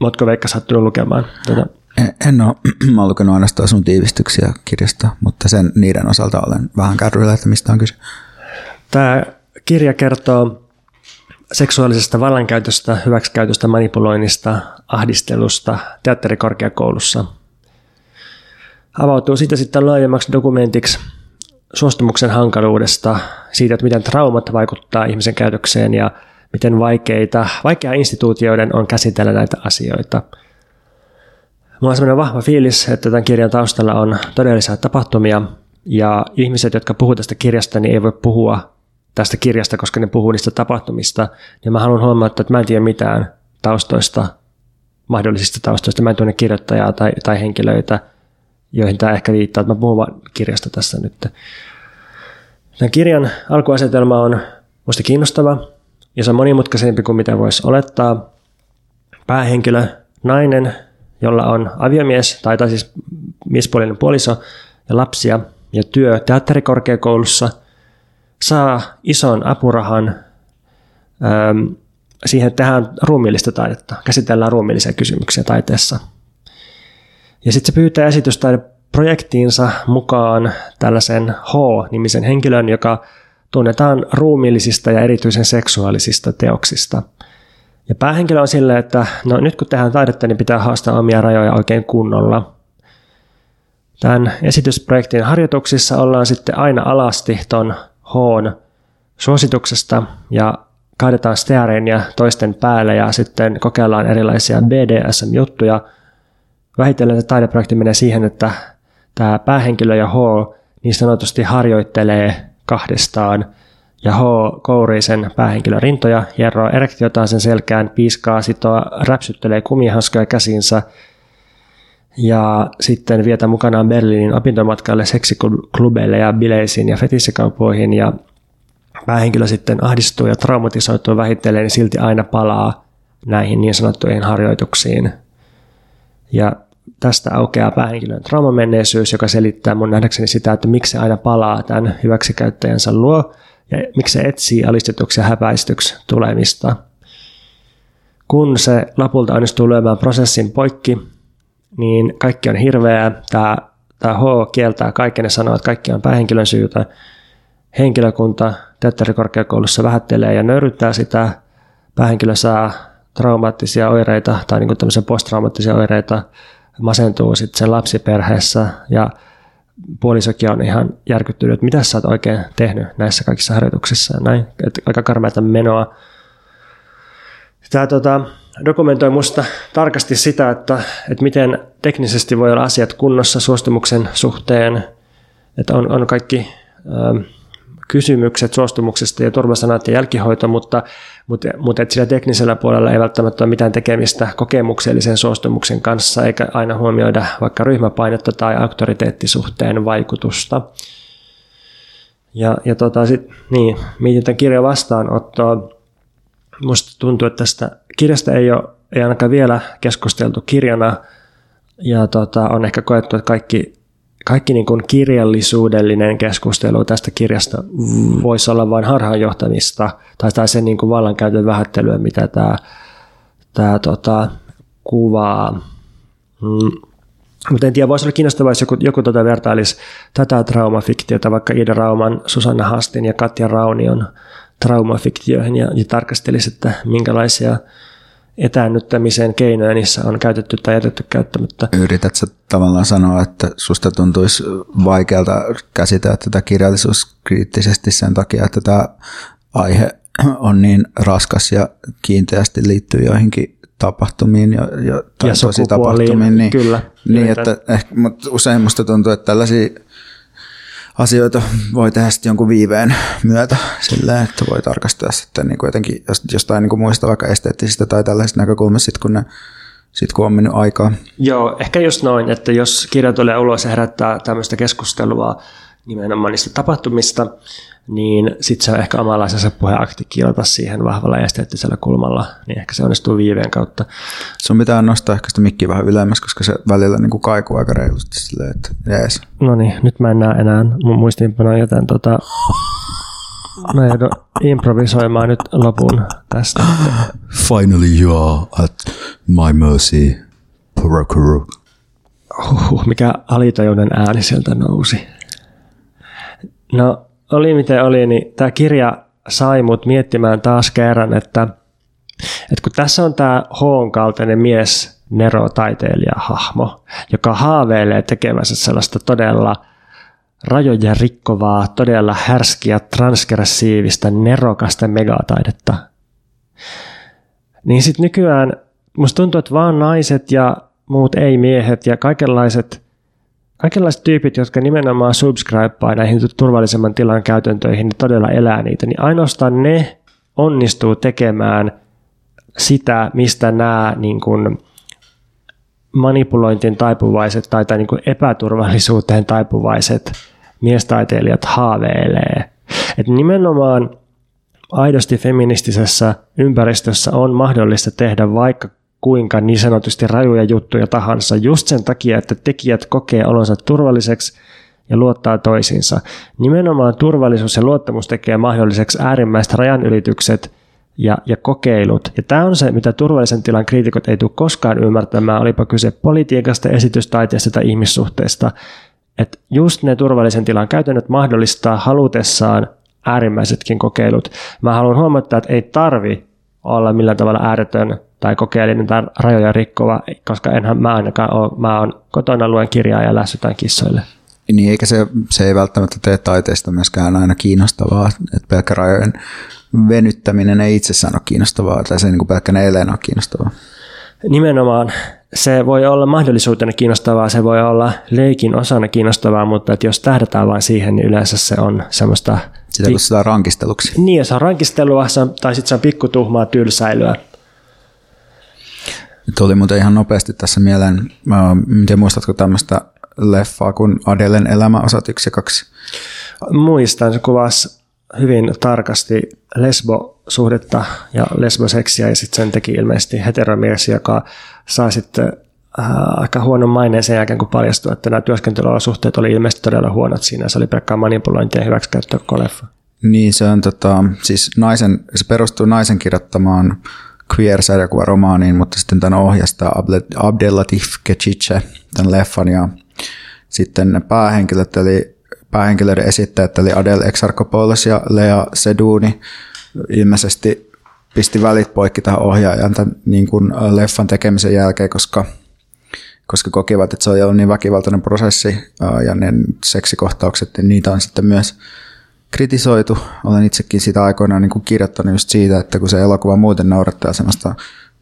Oletko Veikka sattunut lukemaan tätä? En ole, lukenut ainoastaan sun tiivistyksiä kirjasta, mutta sen niiden osalta olen vähän kärryillä, että mistä on kyse. Tämä kirja kertoo seksuaalisesta vallankäytöstä, hyväksikäytöstä, manipuloinnista, ahdistelusta teatterikorkeakoulussa. Avautuu siitä sitten laajemmaksi dokumentiksi suostumuksen hankaluudesta, siitä, että miten traumat vaikuttaa ihmisen käytökseen ja miten vaikeita, vaikea instituutioiden on käsitellä näitä asioita – Mulla on sellainen vahva fiilis, että tämän kirjan taustalla on todellisia tapahtumia ja ihmiset, jotka puhuvat tästä kirjasta, niin ei voi puhua tästä kirjasta, koska ne puhuu niistä tapahtumista. Ja mä haluan huomata, että mä en tiedä mitään taustoista, mahdollisista taustoista. Mä en tunne kirjoittajaa tai, tai henkilöitä, joihin tämä ehkä viittaa, että mä puhun vain kirjasta tässä nyt. Tämän kirjan alkuasetelma on musta kiinnostava ja se on monimutkaisempi kuin mitä voisi olettaa. Päähenkilö, nainen, jolla on aviomies tai, siis miespuolinen puoliso ja lapsia ja työ teatterikorkeakoulussa, saa ison apurahan ähm, siihen, että tehdään ruumiillista taidetta, käsitellään ruumiillisia kysymyksiä taiteessa. Ja sitten se pyytää esitystaideprojektiinsa mukaan tällaisen H-nimisen henkilön, joka tunnetaan ruumiillisista ja erityisen seksuaalisista teoksista – ja päähenkilö on silleen, että no nyt kun tehdään taidetta, niin pitää haastaa omia rajoja oikein kunnolla. Tämän esitysprojektin harjoituksissa ollaan sitten aina alasti ton H suosituksesta ja kaadetaan steareinia toisten päälle ja sitten kokeillaan erilaisia BDSM-juttuja. Vähitellen se taideprojekti menee siihen, että tämä päähenkilö ja H niin sanotusti harjoittelee kahdestaan ja H kourii sen päähenkilön rintoja, hieroo erektiotaan sen selkään, piiskaa, sitoa, räpsyttelee kumihanskoja käsinsä ja sitten vietä mukanaan Berliinin opintomatkalle seksiklubeille ja bileisiin ja fetissikaupoihin ja päähenkilö sitten ahdistuu ja traumatisoituu vähitellen, niin silti aina palaa näihin niin sanottuihin harjoituksiin. Ja tästä aukeaa päähenkilön traumamenneisyys, joka selittää mun nähdäkseni sitä, että miksi aina palaa tämän hyväksikäyttäjänsä luo ja miksi se etsii alistetuksi ja häpäistyksi tulemista. Kun se lopulta onnistuu lyömään prosessin poikki, niin kaikki on hirveää. Tämä, tämä H kieltää kaiken ja sanoo, että kaikki on päähenkilön syytä. Henkilökunta teatterikorkeakoulussa vähättelee ja nöyryttää sitä. Päähenkilö saa traumaattisia oireita tai niin tämmöisiä posttraumaattisia oireita, masentuu sitten sen lapsiperheessä ja puolisokin on ihan järkyttynyt, että mitä sä oot oikein tehnyt näissä kaikissa harjoituksissa ja näin. Että aika karmeata menoa. Tämä tota, dokumentoi musta tarkasti sitä, että, että miten teknisesti voi olla asiat kunnossa suostumuksen suhteen, että on, on kaikki ö, kysymykset suostumuksesta ja turvasanat ja jälkihoito, mutta, mutta, mutta että sillä teknisellä puolella ei välttämättä ole mitään tekemistä kokemuksellisen suostumuksen kanssa, eikä aina huomioida vaikka ryhmäpainetta tai auktoriteettisuhteen vaikutusta. Ja, ja tota, sit, niin, mietin tämän kirjan vastaanottoa. Musta tuntuu, että tästä kirjasta ei ole ei ainakaan vielä keskusteltu kirjana, ja tota, on ehkä koettu, että kaikki kaikki niin kuin kirjallisuudellinen keskustelu tästä kirjasta voisi olla vain harhaanjohtamista tai, tai sen niin kuin vallankäytön vähättelyä, mitä tämä, tämä tota, kuvaa. Mm. Mutta en tiedä, voisi olla kiinnostavaa, jos joku, joku tota vertailisi tätä traumafiktiota, vaikka Ida Rauman, Susanna Hastin ja Katja Raunion traumafiktioihin ja, ja tarkastelisi, että minkälaisia etäännyttämisen keinoja niissä on käytetty tai jätetty käyttämättä. Yritätkö tavallaan sanoa, että susta tuntuisi vaikealta käsitellä tätä kirjallisuuskriittisesti sen takia, että tämä aihe on niin raskas ja kiinteästi liittyy joihinkin tapahtumiin ja, ja, ja tosi tapahtumiin. Niin, kyllä. Niin, että ehkä, mutta usein musta tuntuu, että tällaisia asioita voi tehdä sitten jonkun viiveen myötä sillä, että voi tarkastaa sitten niin kuin jotenkin jostain niin kuin muista vaikka esteettisistä tai tällaisista näkökulmista, sit kun ne sit kun on mennyt aikaa. Joo, ehkä just noin, että jos kirja tulee ulos ja herättää tämmöistä keskustelua nimenomaan niistä tapahtumista, niin sitten se on ehkä omanlaisensa puheakti kiilata siihen vahvalla esteettisellä kulmalla, niin ehkä se onnistuu viiveen kautta. Sun pitää nostaa ehkä sitä mikkiä vähän ylemmäs, koska se välillä niin kaikuu aika reilusti silleen, että jees. No niin, nyt mä en näe enää mun muistiinpanoa, joten tota, mä joudun improvisoimaan nyt lopun tästä. Finally you are at my mercy, Purakuru. Huhhuh, mikä alitajuinen ääni sieltä nousi. No, oli miten oli, niin tämä kirja sai mut miettimään taas kerran, että, että kun tässä on tämä Hoon kaltainen mies, Nero hahmo, joka haaveilee tekemänsä sellaista todella rajoja rikkovaa, todella härskiä, transgressiivista, nerokasta megataidetta. Niin sitten nykyään musta tuntuu, että vaan naiset ja muut ei-miehet ja kaikenlaiset kaikenlaiset tyypit, jotka nimenomaan subscribea näihin turvallisemman tilan käytäntöihin, ne todella elää niitä, niin ainoastaan ne onnistuu tekemään sitä, mistä nämä niin kuin, manipulointiin taipuvaiset tai, tai niin kuin epäturvallisuuteen taipuvaiset miestaiteilijat haaveilee. Et nimenomaan aidosti feministisessä ympäristössä on mahdollista tehdä vaikka kuinka niin sanotusti rajuja juttuja tahansa, just sen takia, että tekijät kokee olonsa turvalliseksi ja luottaa toisiinsa. Nimenomaan turvallisuus ja luottamus tekee mahdolliseksi äärimmäiset rajanylitykset ja, ja kokeilut. Ja tämä on se, mitä turvallisen tilan kriitikot ei tule koskaan ymmärtämään, olipa kyse politiikasta, esitystaiteesta tai ihmissuhteista. Että just ne turvallisen tilan käytännöt mahdollistaa halutessaan äärimmäisetkin kokeilut. Mä haluan huomata, että ei tarvi olla millään tavalla ääretön tai kokeellinen tai rajoja rikkova, koska enhän mä ainakaan ole. Mä oon kotona luen kirjaa ja lässytän kissoille. Niin, eikä se, se ei välttämättä tee taiteesta myöskään aina kiinnostavaa, että pelkkä rajojen venyttäminen ei itsessään ole kiinnostavaa, tai se niin kuin pelkkä eilen ole kiinnostavaa. Nimenomaan se voi olla mahdollisuutena kiinnostavaa, se voi olla leikin osana kiinnostavaa, mutta että jos tähdätään vain siihen, niin yleensä se on semmoista... Sitä kutsutaan rankisteluksi. Niin, se on rankistelua, se on, tai sitten se on pikkutuhmaa tylsäilyä. Tuli muuten ihan nopeasti tässä mieleen, en tiedä muistatko tämmöistä leffaa kuin Adelen elämä osat 1 ja 2? Muistan, se kuvasi hyvin tarkasti lesbosuhdetta ja lesboseksiä ja sitten sen teki ilmeisesti heteromies, joka saa sitten äh, aika huonon maineen sen jälkeen, kun paljastui, että nämä työskentelyolosuhteet oli ilmeisesti todella huonot siinä. Se oli pelkkää manipulointia ja hyväksikäyttöä leffa. Niin, se on tota, siis naisen, se perustuu naisen kirjoittamaan queer-sarjakuvaromaaniin, mutta sitten tämän ohjasta Abdelatif Kechiche, tämän leffan, ja sitten ne päähenkilöt, eli päähenkilöiden esittäjät, eli Adel Exarchopoulos ja Lea Seduni, ilmeisesti pisti välit poikki tähän ohjaajan tämän niin kuin leffan tekemisen jälkeen, koska, koska kokivat, että se on ollut niin väkivaltainen prosessi ja ne seksikohtaukset, niin niitä on sitten myös kritisoitu. Olen itsekin sitä aikoinaan niin kuin kirjoittanut just siitä, että kun se elokuva muuten noudattaa semmoista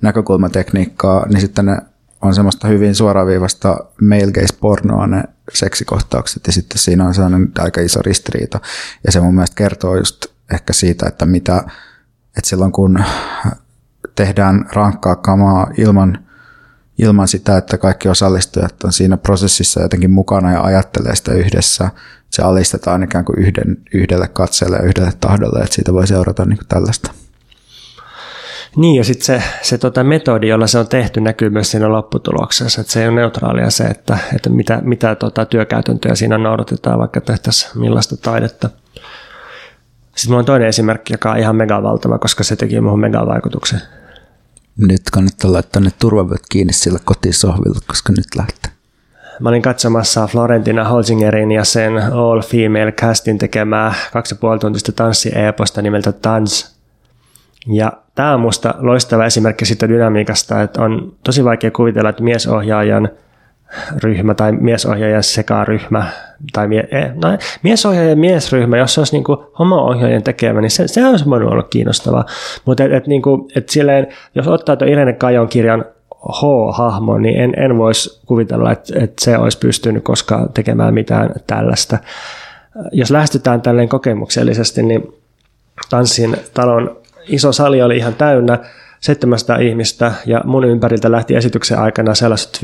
näkökulmatekniikkaa, niin sitten ne on semmoista hyvin suoraviivasta male gaze pornoa ne seksikohtaukset ja sitten siinä on sellainen aika iso ristiriita ja se mun mielestä kertoo just ehkä siitä, että mitä, että silloin kun tehdään rankkaa kamaa ilman, ilman sitä, että kaikki osallistujat on siinä prosessissa jotenkin mukana ja ajattelee sitä yhdessä, se alistetaan ikään kuin yhden, yhdelle katseelle ja yhdelle tahdolle, että siitä voi seurata niin kuin tällaista. Niin, ja sitten se, se tota metodi, jolla se on tehty, näkyy myös siinä lopputuloksessa. Että se ei ole neutraalia se, että, että mitä, mitä tota työkäytäntöjä siinä noudatetaan, vaikka tehtäisiin millaista taidetta. Sitten mulla on toinen esimerkki, joka on ihan megavaltava, koska se teki muuhun megavaikutuksen. Nyt kannattaa laittaa ne turvavyöt kiinni sillä kotisohvilla, koska nyt lähtee. Mä olin katsomassa Florentina Holzingerin ja sen All Female Castin tekemää kaksi ja tuntista tanssi-eposta nimeltä Tans. Ja tämä on musta loistava esimerkki siitä dynamiikasta, että on tosi vaikea kuvitella, että miesohjaajan ryhmä tai miesohjaajan sekaryhmä tai mie, eh, no, miesohjaajan miesryhmä, jos se olisi niin homo-ohjaajan tekemä, niin se, se olisi voinut olla kiinnostavaa. Mutta et, et, niin kuin, et silleen, jos ottaa tuon Irene Kajon kirjan H-hahmo, niin en, en voisi kuvitella, että, että se olisi pystynyt koskaan tekemään mitään tällaista. Jos lähestytään tälleen kokemuksellisesti, niin Tanssin talon iso sali oli ihan täynnä, 700 ihmistä ja mun ympäriltä lähti esityksen aikana sellaiset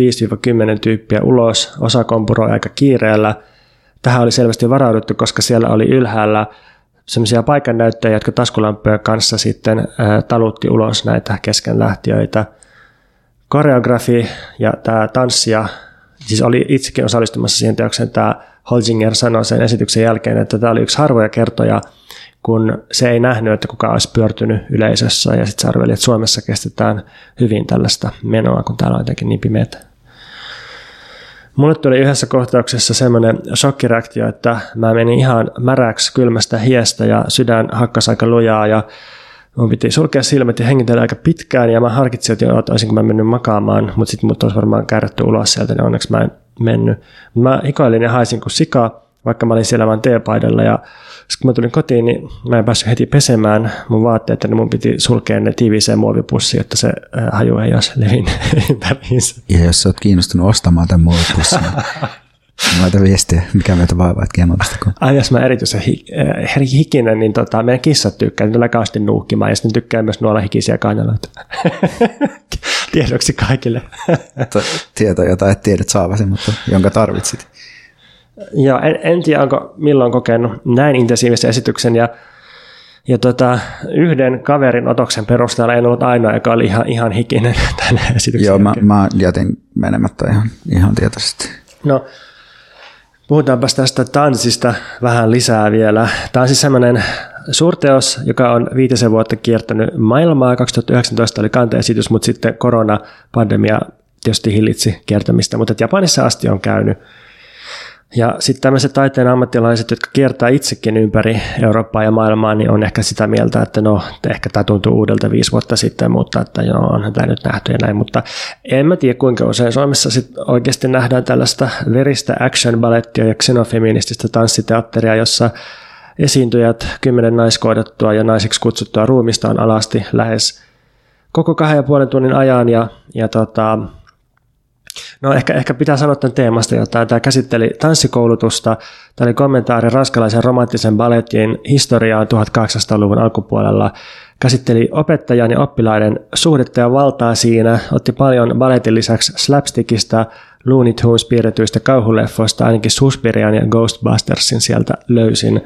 5-10 tyyppiä ulos, osa kompuroi aika kiireellä. Tähän oli selvästi varauduttu, koska siellä oli ylhäällä sellaisia paikannäyttäjiä, jotka taskulampujen kanssa sitten talutti ulos näitä keskenlähtiöitä. Koreografi ja tämä tanssia, siis oli itsekin osallistumassa siihen teokseen, tämä Holzinger sanoi sen esityksen jälkeen, että tämä oli yksi harvoja kertoja, kun se ei nähnyt, että kukaan olisi pyörtynyt yleisössä ja sitten se arveli, että Suomessa kestetään hyvin tällaista menoa, kun täällä on jotenkin niin pimeätä. Mulle tuli yhdessä kohtauksessa semmoinen shokkireaktio, että mä menin ihan märäksi kylmästä hiestä ja sydän hakkasi aika lujaa ja mun piti sulkea silmät ja hengitellä aika pitkään ja mä harkitsin, että olisinko mä mennyt makaamaan, mutta sitten mut olisi varmaan kärrätty ulos sieltä, niin onneksi mä en mennyt. Mä hikoilin ja haisin kuin sika, vaikka mä olin siellä vain teepaidalla ja sitten kun mä tulin kotiin, niin mä en päässyt heti pesemään mun vaatteet, niin mun piti sulkea ne tiiviiseen muovipussiin, jotta se äh, haju ei olisi levinnyt ympäriinsä. Ja jos sä oot kiinnostunut ostamaan tämän muovipussin, Mä laitan viestiä, mikä meitä vaivaa, että kiemolta. Ai jos mä erityisen hi- äh, hikinen, niin tota, meidän kissat tykkää, niin tulee kauheasti nuukkimaan ja sitten tykkää myös nuolla hikisiä kainaloita. Tiedoksi kaikille. Tieto, jota et tiedät saavasi, mutta jonka tarvitsit. Joo, en, en tiedä, onko milloin kokenut näin intensiivisen esityksen ja ja tota, yhden kaverin otoksen perusteella en ollut ainoa, joka oli ihan, ihan hikinen tänne esityksen Joo, mä, mä jätin menemättä ihan, ihan tietoisesti. No, puhutaanpa tästä tanssista vähän lisää vielä. Tämä on siis semmoinen suurteos, joka on viitisen vuotta kiertänyt maailmaa. 2019 oli kanteesitys, mutta sitten koronapandemia tietysti hillitsi kiertämistä, mutta Japanissa asti on käynyt Ja sitten tämmöiset taiteen ammattilaiset, jotka kiertää itsekin ympäri Eurooppaa ja maailmaa, niin on ehkä sitä mieltä, että no, ehkä tämä tuntuu uudelta viisi vuotta sitten, mutta että joo, onhan tämä nyt nähty ja näin. Mutta en mä tiedä, kuinka usein Suomessa sit oikeasti nähdään tällaista veristä action-balettia ja xenofeminististä tanssiteatteria, jossa esiintyjät kymmenen naiskoodettua ja naisiksi kutsuttua ruumistaan alasti lähes koko kahden ja puolen tunnin ajan ja, ja tota, No ehkä, ehkä pitää sanoa tämän teemasta jotain. Tämä käsitteli tanssikoulutusta. Tämä oli kommentaari ranskalaisen romanttisen balletin historiaan 1800-luvun alkupuolella. Käsitteli opettajan ja oppilaiden suhdetta ja valtaa siinä. Otti paljon balletin lisäksi slapstickista, Looney Tunes piirretyistä kauhuleffoista, ainakin Suspirian ja Ghostbustersin sieltä löysin.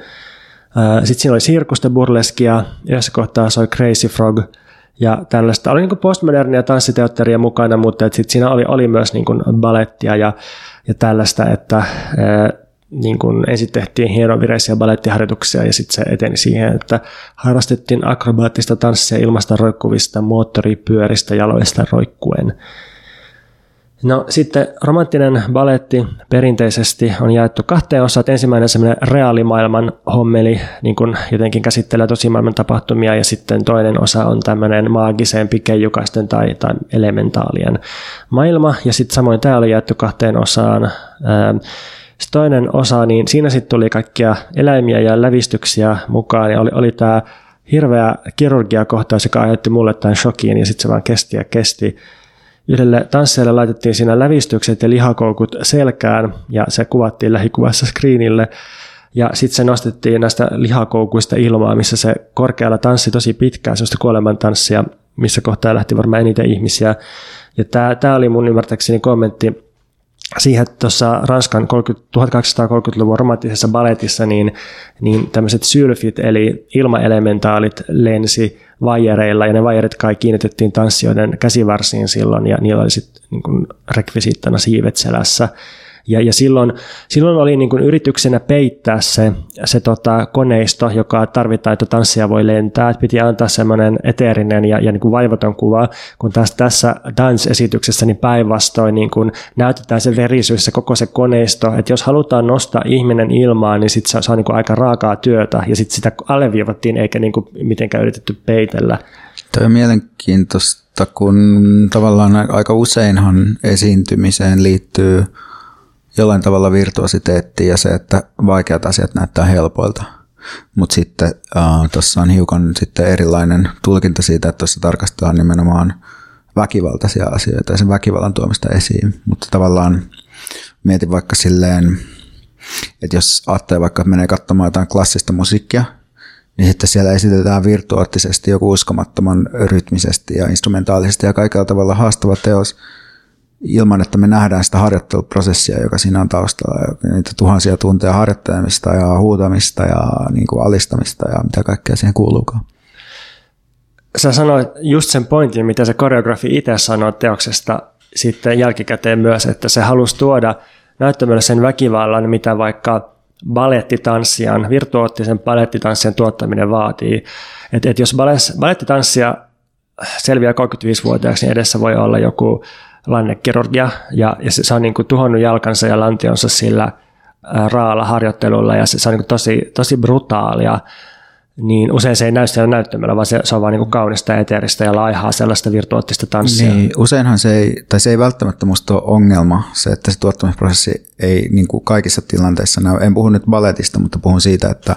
Sitten siinä oli sirkusta burleskia, yhdessä kohtaa soi Crazy Frog – ja tällaista. Oli niin postmodernia tanssiteatteria mukana, mutta sit siinä oli, oli myös niin balettia ja, ja tällaista, että niin kuin ensin tehtiin hienovireisiä balettiharjoituksia ja sitten se eteni siihen, että harrastettiin akrobaattista tanssia ilmasta roikkuvista moottoripyöristä jaloista roikkuen. No sitten romanttinen baletti perinteisesti on jaettu kahteen osaan. Ensimmäinen semmoinen reaalimaailman hommeli, niin kuin jotenkin käsittelee tosimaailman tapahtumia, ja sitten toinen osa on tämmöinen maagiseen pikejukaisten tai, tai elementaalien maailma, ja sitten samoin tämä oli jaettu kahteen osaan. Sitten toinen osa, niin siinä sitten tuli kaikkia eläimiä ja lävistyksiä mukaan, ja oli, oli tämä hirveä kirurgiakohtaus, joka aiheutti mulle tämän shokiin, ja sitten se vaan kesti ja kesti. Yhdelle tanssijalle laitettiin siinä lävistykset ja lihakoukut selkään ja se kuvattiin lähikuvassa screenille. Ja sitten se nostettiin näistä lihakoukuista ilmaa, missä se korkealla tanssi tosi pitkään, sellaista kuolemantanssia, missä kohtaa lähti varmaan eniten ihmisiä. Ja tämä oli mun ymmärtääkseni kommentti siihen, että tuossa Ranskan 30, 1830-luvun romanttisessa balletissa niin, niin tämmöiset sylfit eli ilmaelementaalit lensi vaijereilla ja ne vaijerit kai kiinnitettiin tanssijoiden käsivarsiin silloin ja niillä oli sitten niin rekvisiittana siivet selässä. Ja, ja silloin, silloin oli niin kuin yrityksenä peittää se, se tota koneisto, joka tarvitaan, että tanssia voi lentää. Että piti antaa semmoinen eteerinen ja, ja niin kuin vaivaton kuva, kun taas tässä dance-esityksessä niin päinvastoin niin kuin näytetään se verisyys, se koko se koneisto. Että jos halutaan nostaa ihminen ilmaan, niin sit se, se on niin kuin aika raakaa työtä ja sitten sitä alleviivattiin eikä niin kuin mitenkään yritetty peitellä. Tämä on mielenkiintoista, kun tavallaan aika useinhan esiintymiseen liittyy – jollain tavalla virtuositeetti ja se, että vaikeat asiat näyttää helpoilta. Mutta sitten äh, tuossa on hiukan sitten erilainen tulkinta siitä, että tuossa tarkastellaan nimenomaan väkivaltaisia asioita ja sen väkivallan tuomista esiin. Mutta tavallaan mietin vaikka silleen, että jos ajattelee vaikka menee katsomaan jotain klassista musiikkia, niin sitten siellä esitetään virtuoottisesti joku uskomattoman rytmisesti ja instrumentaalisesti ja kaikella tavalla haastava teos – ilman, että me nähdään sitä harjoitteluprosessia, joka siinä on taustalla, niitä tuhansia tunteja harjoittelemista ja huutamista ja niin kuin alistamista ja mitä kaikkea siihen kuuluukaan. Sä sanoit just sen pointin, mitä se koreografi itse sanoi teoksesta sitten jälkikäteen myös, että se halusi tuoda näyttämölle sen väkivallan, mitä vaikka balettitanssijan, virtuoottisen balettitanssijan tuottaminen vaatii. Että et jos balettitanssia selviää 35-vuotiaaksi, niin edessä voi olla joku lannekirurgia ja, ja se, se on niin kuin tuhonnut jalkansa ja lantionsa sillä raalla harjoittelulla ja se, se on niin tosi, tosi brutaalia, niin usein se ei näy siellä näyttämällä, vaan se, se on vaan niin kaunista eteeristä ja laihaa sellaista virtuoottista tanssia. Niin, useinhan se ei, tai se ei välttämättä musta ole ongelma, se, että se tuottamisprosessi ei niin kuin kaikissa tilanteissa näy. En puhu nyt balletista, mutta puhun siitä, että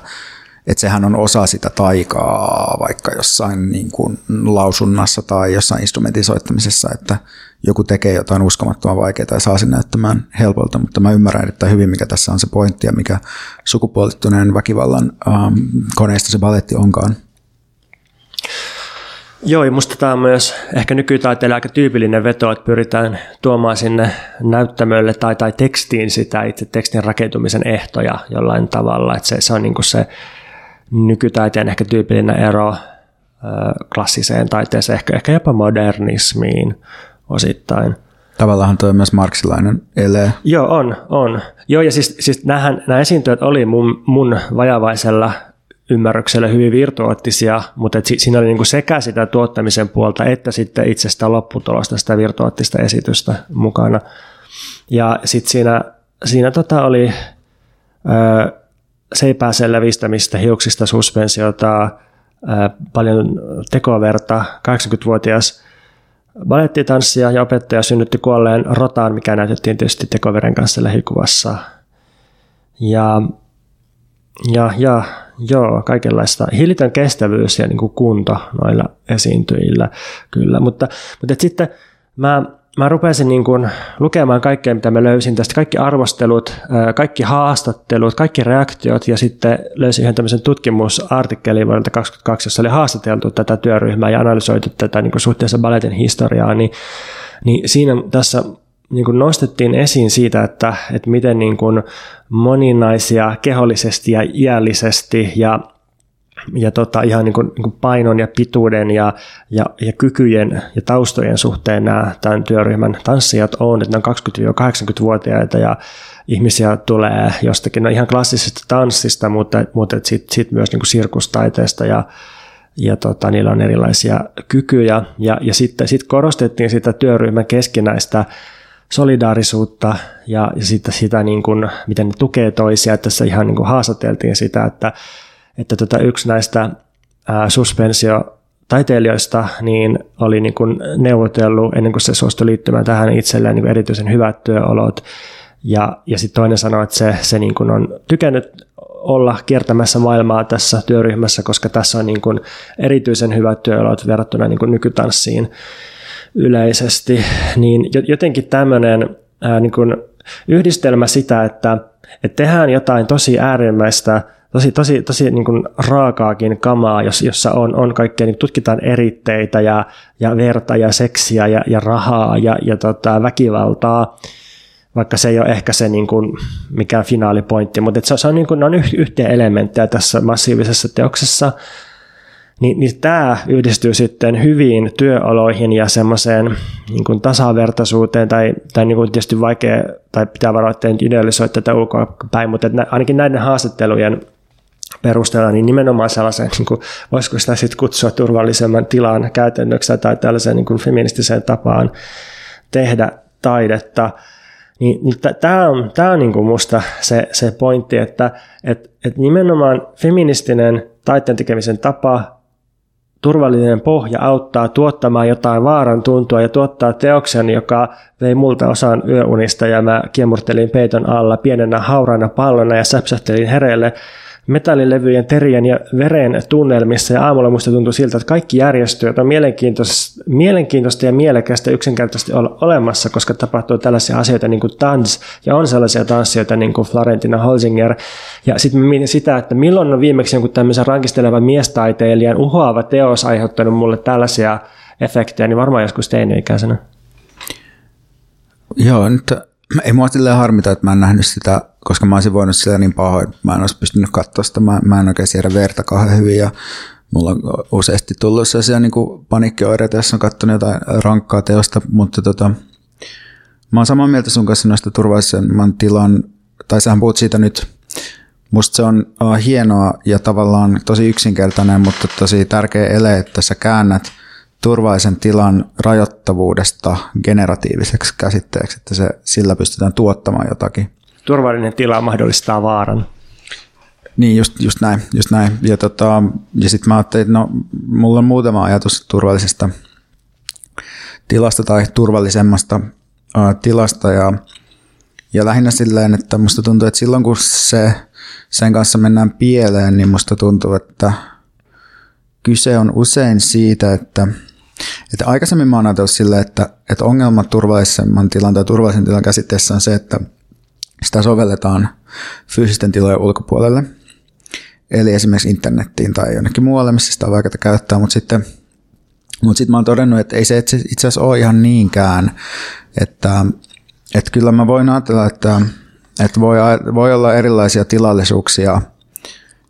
että sehän on osa sitä taikaa vaikka jossain niin kuin lausunnassa tai jossain instrumentin soittamisessa, että joku tekee jotain uskomattoman vaikeaa ja saa sen näyttämään helpolta, mutta mä ymmärrän erittäin hyvin, mikä tässä on se pointti ja mikä sukupuolittuneen väkivallan ähm, koneista se baletti onkaan. Joo, ja musta tämä on myös ehkä nykytaiteella aika tyypillinen veto, että pyritään tuomaan sinne näyttämölle tai, tai tekstiin sitä itse tekstin rakentumisen ehtoja jollain tavalla, että se, se on niin kuin se nykytaiteen ehkä tyypillinen ero klassiseen taiteeseen, ehkä, ehkä jopa modernismiin osittain. Tavallaan tuo myös marksilainen ele. Joo, on, on. Joo, ja siis, siis näähän, nämä esiintyjät oli mun, mun vajavaisella ymmärryksellä hyvin virtuoottisia, mutta et siinä oli niinku sekä sitä tuottamisen puolta että sitten itse sitä lopputulosta, sitä virtuoottista esitystä mukana. Ja sitten siinä, siinä tota oli seipääseen levistämistä, hiuksista suspensiota, paljon tekoverta, 80-vuotias balettitanssija ja opettaja synnytti kuolleen rotaan, mikä näytettiin tietysti tekoveren kanssa lähikuvassa. Ja, ja, ja joo, kaikenlaista hillitön kestävyys ja niin kuin kunto noilla esiintyjillä kyllä, mutta, mutta sitten mä mä rupesin niin kuin lukemaan kaikkea, mitä mä löysin tästä, kaikki arvostelut, kaikki haastattelut, kaikki reaktiot ja sitten löysin yhden tämmöisen tutkimusartikkelin vuodelta 2022, jossa oli haastateltu tätä työryhmää ja analysoitu tätä niin kuin suhteessa balletin historiaa, niin, niin siinä tässä niin kuin nostettiin esiin siitä, että, että miten niin kuin moninaisia kehollisesti ja iällisesti ja ja tota, ihan niin kuin, niin kuin painon ja pituuden ja, ja, ja kykyjen ja taustojen suhteen nämä tämän työryhmän tanssijat on, että ne on 20-80-vuotiaita ja ihmisiä tulee jostakin no ihan klassisesta tanssista, mutta, mutta sitten sit myös niin kuin sirkustaiteesta ja, ja tota, niillä on erilaisia kykyjä ja, ja sitten sit korostettiin sitä työryhmän keskinäistä solidaarisuutta ja, ja sitten sitä, niin kuin, miten ne tukee toisia. Tässä ihan niin kuin haastateltiin sitä, että että tota yksi näistä ää, suspensio taiteilijoista niin oli niin kuin neuvotellut ennen kuin se suostui liittymään tähän itselleen niin erityisen hyvät työolot. Ja, ja sitten toinen sanoi, että se, se niin kuin on tykännyt olla kiertämässä maailmaa tässä työryhmässä, koska tässä on niin kuin erityisen hyvät työolot verrattuna niin kuin nykytanssiin yleisesti. Niin jotenkin tämmöinen niin yhdistelmä sitä, että, että tehdään jotain tosi äärimmäistä – tosi, tosi, tosi niin kuin raakaakin kamaa, jos, jossa on, on kaikkea, niin tutkitaan eritteitä ja, ja verta ja seksiä ja, ja rahaa ja, ja tota, väkivaltaa, vaikka se ei ole ehkä se niin kuin, mikään finaalipointti, mutta se, se on, niin kuin, on yhteen elementtejä tässä massiivisessa teoksessa, niin, niin tämä yhdistyy sitten hyviin työoloihin ja semmoiseen niin kuin tasavertaisuuteen, tai, tai niin kuin tietysti vaikea, tai pitää varoa, että idealisoi tätä ulkoa päin, mutta ainakin näiden haastattelujen perusteella, niin nimenomaan sellaisen, niin kuin, voisiko sitä sitten kutsua turvallisemman tilan käytännöksi tai tällaiseen niin kuin feministiseen tapaan tehdä taidetta, niin, niin tämä on, tää on niin kuin musta se, se pointti, että et, et nimenomaan feministinen taiteen tekemisen tapa, turvallinen pohja auttaa tuottamaan jotain vaaran tuntua ja tuottaa teoksen, joka vei multa osan yöunista ja mä kiemurtelin peiton alla pienenä hauraana pallona ja säpsähtelin hereille metallilevyjen terien ja veren tunnelmissa ja aamulla musta tuntui siltä, että kaikki järjestöt on mielenkiintoista, mielenkiintoista ja mielekästä yksinkertaisesti olla olemassa, koska tapahtuu tällaisia asioita niin kuin dans ja on sellaisia tanssijoita niin kuin Florentina Holzinger. Ja sitten mietin sitä, että milloin on viimeksi jonkun tämmöisen rankistelevan miestaiteilijan uhoava teos aiheuttanut mulle tällaisia efektejä, niin varmaan joskus teini-ikäisenä. Joo, nyt ei mua silleen harmita, että mä en nähnyt sitä koska mä olisin voinut siellä niin pahoin, mä en olisi pystynyt katsoa sitä, mä, mä en oikein siedä verta kauhean hyvin ja mulla on useasti tullut sellaisia niin paniikkioireita, jos on katsonut jotain rankkaa teosta, mutta tota, mä oon samaa mieltä sun kanssa noista turvallisemman tilan, tai sähän puhut siitä nyt, musta se on hienoa ja tavallaan tosi yksinkertainen, mutta tosi tärkeä ele, että sä käännät turvallisen tilan rajoittavuudesta generatiiviseksi käsitteeksi, että se, sillä pystytään tuottamaan jotakin turvallinen tila mahdollistaa vaaran. Niin, just, just näin. Just näin. Ja, tota, ja sitten mä ajattelin, että no, mulla on muutama ajatus turvallisesta tilasta tai turvallisemmasta ää, tilasta. Ja, ja lähinnä silleen, että musta tuntuu, että silloin kun se, sen kanssa mennään pieleen, niin musta tuntuu, että kyse on usein siitä, että, että aikaisemmin mä oon ajatellut silleen, että, että ongelma turvallisemman tilan tai turvallisen tilan käsitteessä on se, että – sitä sovelletaan fyysisten tilojen ulkopuolelle. Eli esimerkiksi internettiin tai jonnekin muualle, missä sitä on vaikea käyttää, mutta sitten mutta sitten mä oon todennut, että ei se itse asiassa ole ihan niinkään, että, että kyllä mä voin ajatella, että, että voi, voi olla erilaisia tilallisuuksia,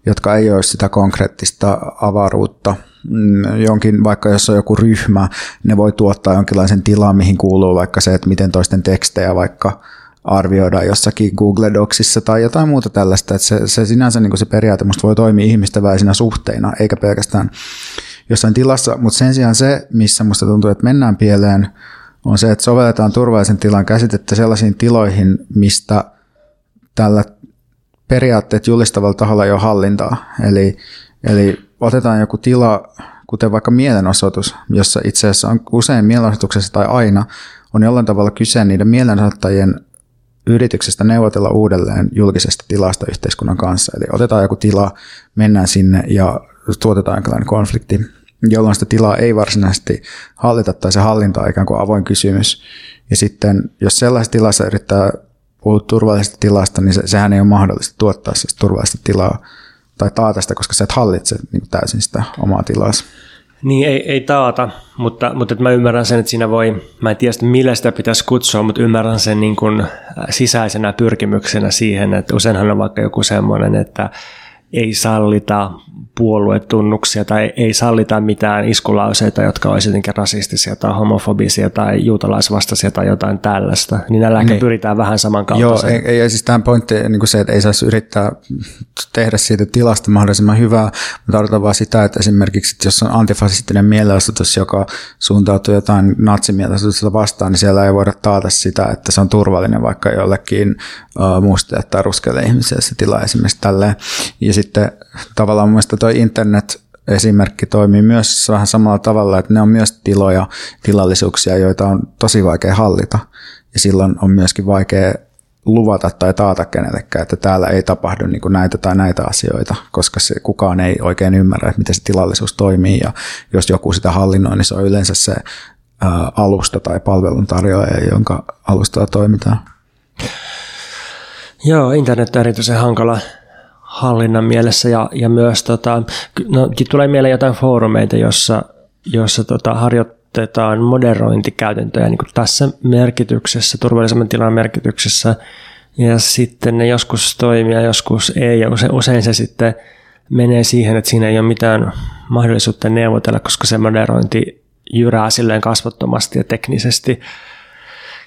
jotka ei ole sitä konkreettista avaruutta. Mm, jonkin, vaikka jos on joku ryhmä, ne voi tuottaa jonkinlaisen tilan, mihin kuuluu vaikka se, että miten toisten tekstejä vaikka arvioidaan jossakin Google Docsissa tai jotain muuta tällaista. Että se, se sinänsä niin se periaate musta voi toimia ihmisten välisinä suhteina, eikä pelkästään jossain tilassa, mutta sen sijaan se, missä musta tuntuu, että mennään pieleen, on se, että sovelletaan turvallisen tilan käsitettä sellaisiin tiloihin, mistä tällä periaatteet julistavalla taholla jo hallintaa. Eli, eli otetaan joku tila, kuten vaikka mielenosoitus, jossa itse asiassa on usein mielenosoituksessa tai aina on jollain tavalla kyse niiden mielenosoittajien yrityksestä neuvotella uudelleen julkisesta tilasta yhteiskunnan kanssa. Eli otetaan joku tila, mennään sinne ja tuotetaan jonkinlainen konflikti, jolloin sitä tilaa ei varsinaisesti hallita tai se hallinta on ikään kuin avoin kysymys. Ja sitten jos sellaisessa tilassa yrittää puhua turvallisesta tilasta, niin se, sehän ei ole mahdollista tuottaa sitä turvallista tilaa tai taata sitä, koska sä et hallitse niin täysin sitä omaa tilaa. Niin, ei, ei taata, mutta, mutta että mä ymmärrän sen, että siinä voi, mä en tiedä millä sitä pitäisi kutsua, mutta ymmärrän sen niin kuin sisäisenä pyrkimyksenä siihen, että useinhan on vaikka joku semmoinen, että ei sallita puoluetunnuksia tai ei sallita mitään iskulauseita, jotka olisivat jotenkin rasistisia tai homofobisia tai juutalaisvastaisia tai jotain tällaista. Niin näillä niin. pyritään vähän samankaltaiseen. Joo, ei, ei siis tämän pointti niin kuin se, että ei saisi yrittää tehdä siitä tilasta mahdollisimman hyvää. Mä tarkoitan vaan sitä, että esimerkiksi että jos on antifasistinen mielenosoitus, joka suuntautuu jotain natsimielenosoitusta vastaan, niin siellä ei voida taata sitä, että se on turvallinen vaikka jollekin uh, musta tai ruskeille ihmisille se tila esimerkiksi tälleen. Ja sitten tavallaan mun tuo internet-esimerkki toimii myös vähän samalla tavalla, että ne on myös tiloja, tilallisuuksia, joita on tosi vaikea hallita. Ja silloin on myöskin vaikea luvata tai taata kenellekään, että täällä ei tapahdu niin kuin näitä tai näitä asioita, koska se, kukaan ei oikein ymmärrä, että miten se tilallisuus toimii, ja jos joku sitä hallinnoi, niin se on yleensä se ää, alusta tai palveluntarjoaja, jonka alustalla toimitaan. Joo, internet on erityisen hankala hallinnan mielessä ja, ja myös tota, no, tulee mieleen jotain foorumeita, jossa, jossa tota, harjoitetaan moderointikäytäntöjä niin tässä merkityksessä, turvallisemman tilan merkityksessä ja sitten ne joskus toimii ja joskus ei ja usein, usein se sitten menee siihen, että siinä ei ole mitään mahdollisuutta neuvotella, koska se moderointi jyrää silleen kasvottomasti ja teknisesti.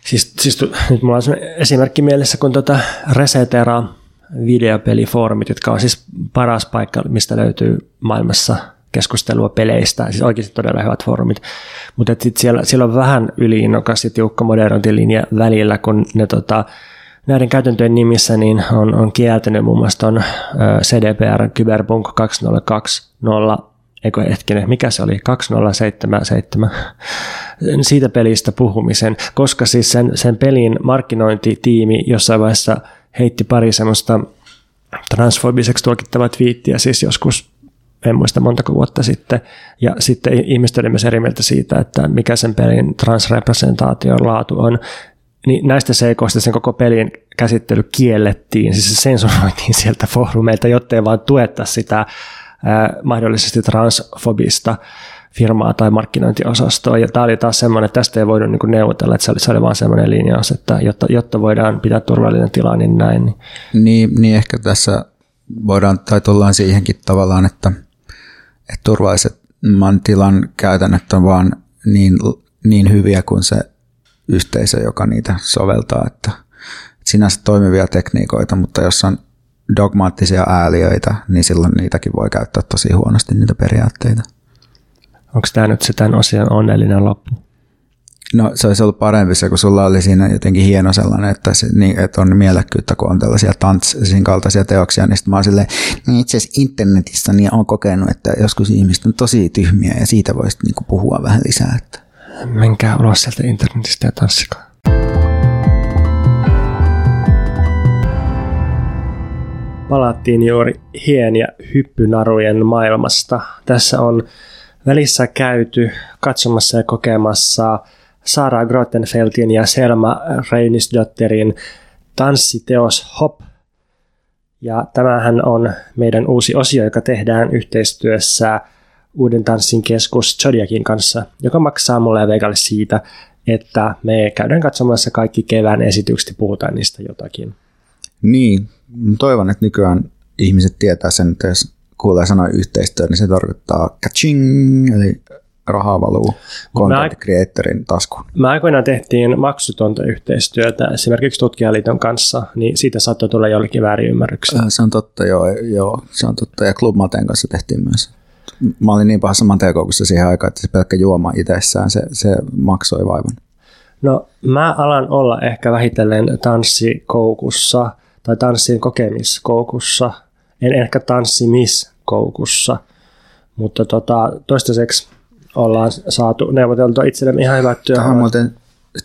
Siis, siis nyt mulla on esimerkki mielessä, kun tuota Resetera videopelifoorumit, jotka on siis paras paikka, mistä löytyy maailmassa keskustelua peleistä, siis oikeasti todella hyvät foorumit, mutta siellä, siellä on vähän yliinnokas ja tiukka moderointilinja välillä, kun ne tota, näiden käytäntöjen nimissä niin on, on kieltänyt muun muassa ton CDPR Cyberpunk 2020 eikö hetkinen, mikä se oli, 2077, siitä pelistä puhumisen, koska siis sen, sen pelin markkinointitiimi jossain vaiheessa – heitti pari semmoista transfobiseksi tulkittavaa twiittiä siis joskus en muista montako vuotta sitten, ja sitten ihmiset oli myös eri mieltä siitä, että mikä sen pelin transrepresentaation laatu on, niin näistä seikoista sen koko pelin käsittely kiellettiin, siis se sensuroitiin sieltä foorumeilta, jotta ei vaan tuetta sitä ää, mahdollisesti transfobista firmaa tai markkinointiosastoa. Ja tämä oli taas semmoinen, että tästä ei voida niin neuvotella, että se oli, se oli vaan semmoinen linjaus, että jotta, jotta voidaan pitää turvallinen tila, niin näin. Niin. Niin, ehkä tässä voidaan, tai tullaan siihenkin tavallaan, että, että turvallisemman tilan käytännöt on vaan niin, niin hyviä kuin se yhteisö, joka niitä soveltaa, että sinänsä toimivia tekniikoita, mutta jos on dogmaattisia ääliöitä, niin silloin niitäkin voi käyttää tosi huonosti niitä periaatteita. Onko tämä nyt se tämän osion onnellinen loppu? No se olisi ollut parempi se, kun sulla oli siinä jotenkin hieno sellainen, että, se, niin, että on mielekkyyttä, kun on tällaisia tanssin kaltaisia teoksia, niin sitten mä oon silleen, niin itse asiassa internetissä niin on kokenut, että joskus ihmiset on tosi tyhmiä ja siitä voisi niin puhua vähän lisää. Että. Menkää ulos sieltä internetistä ja tanssikaa. Palattiin juuri hien ja hyppynarujen maailmasta. Tässä on välissä käyty katsomassa ja kokemassa Sara Grottenfeltin ja Selma Reinisdotterin tanssiteos Hop. Ja tämähän on meidän uusi osio, joka tehdään yhteistyössä Uuden tanssin keskus Zodiakin kanssa, joka maksaa mulle ja siitä, että me käydään katsomassa kaikki kevään esitykset ja puhutaan niistä jotakin. Niin, toivon, että nykyään ihmiset tietää sen, että jos kuulee sanoa yhteistyö, niin se tarkoittaa kaching, eli rahaa valuu content creatorin taskuun. Me aikoinaan tehtiin maksutonta yhteistyötä esimerkiksi tutkijaliiton kanssa, niin siitä saattoi tulla jollekin väärinymmärryksiä. Se on totta, joo, joo, se on totta. Ja Club Maten kanssa tehtiin myös. Mä olin niin pahassa Matekoukussa siihen aikaan, että se pelkkä juoma itsessään, se, se maksoi vaivan. No mä alan olla ehkä vähitellen tanssikoukussa – tai tanssin kokemiskoukussa. En ehkä tanssimiskoukussa, mutta tota, toistaiseksi ollaan saatu neuvoteltua itsellemme ihan hyvät työolot. Tähän muuten,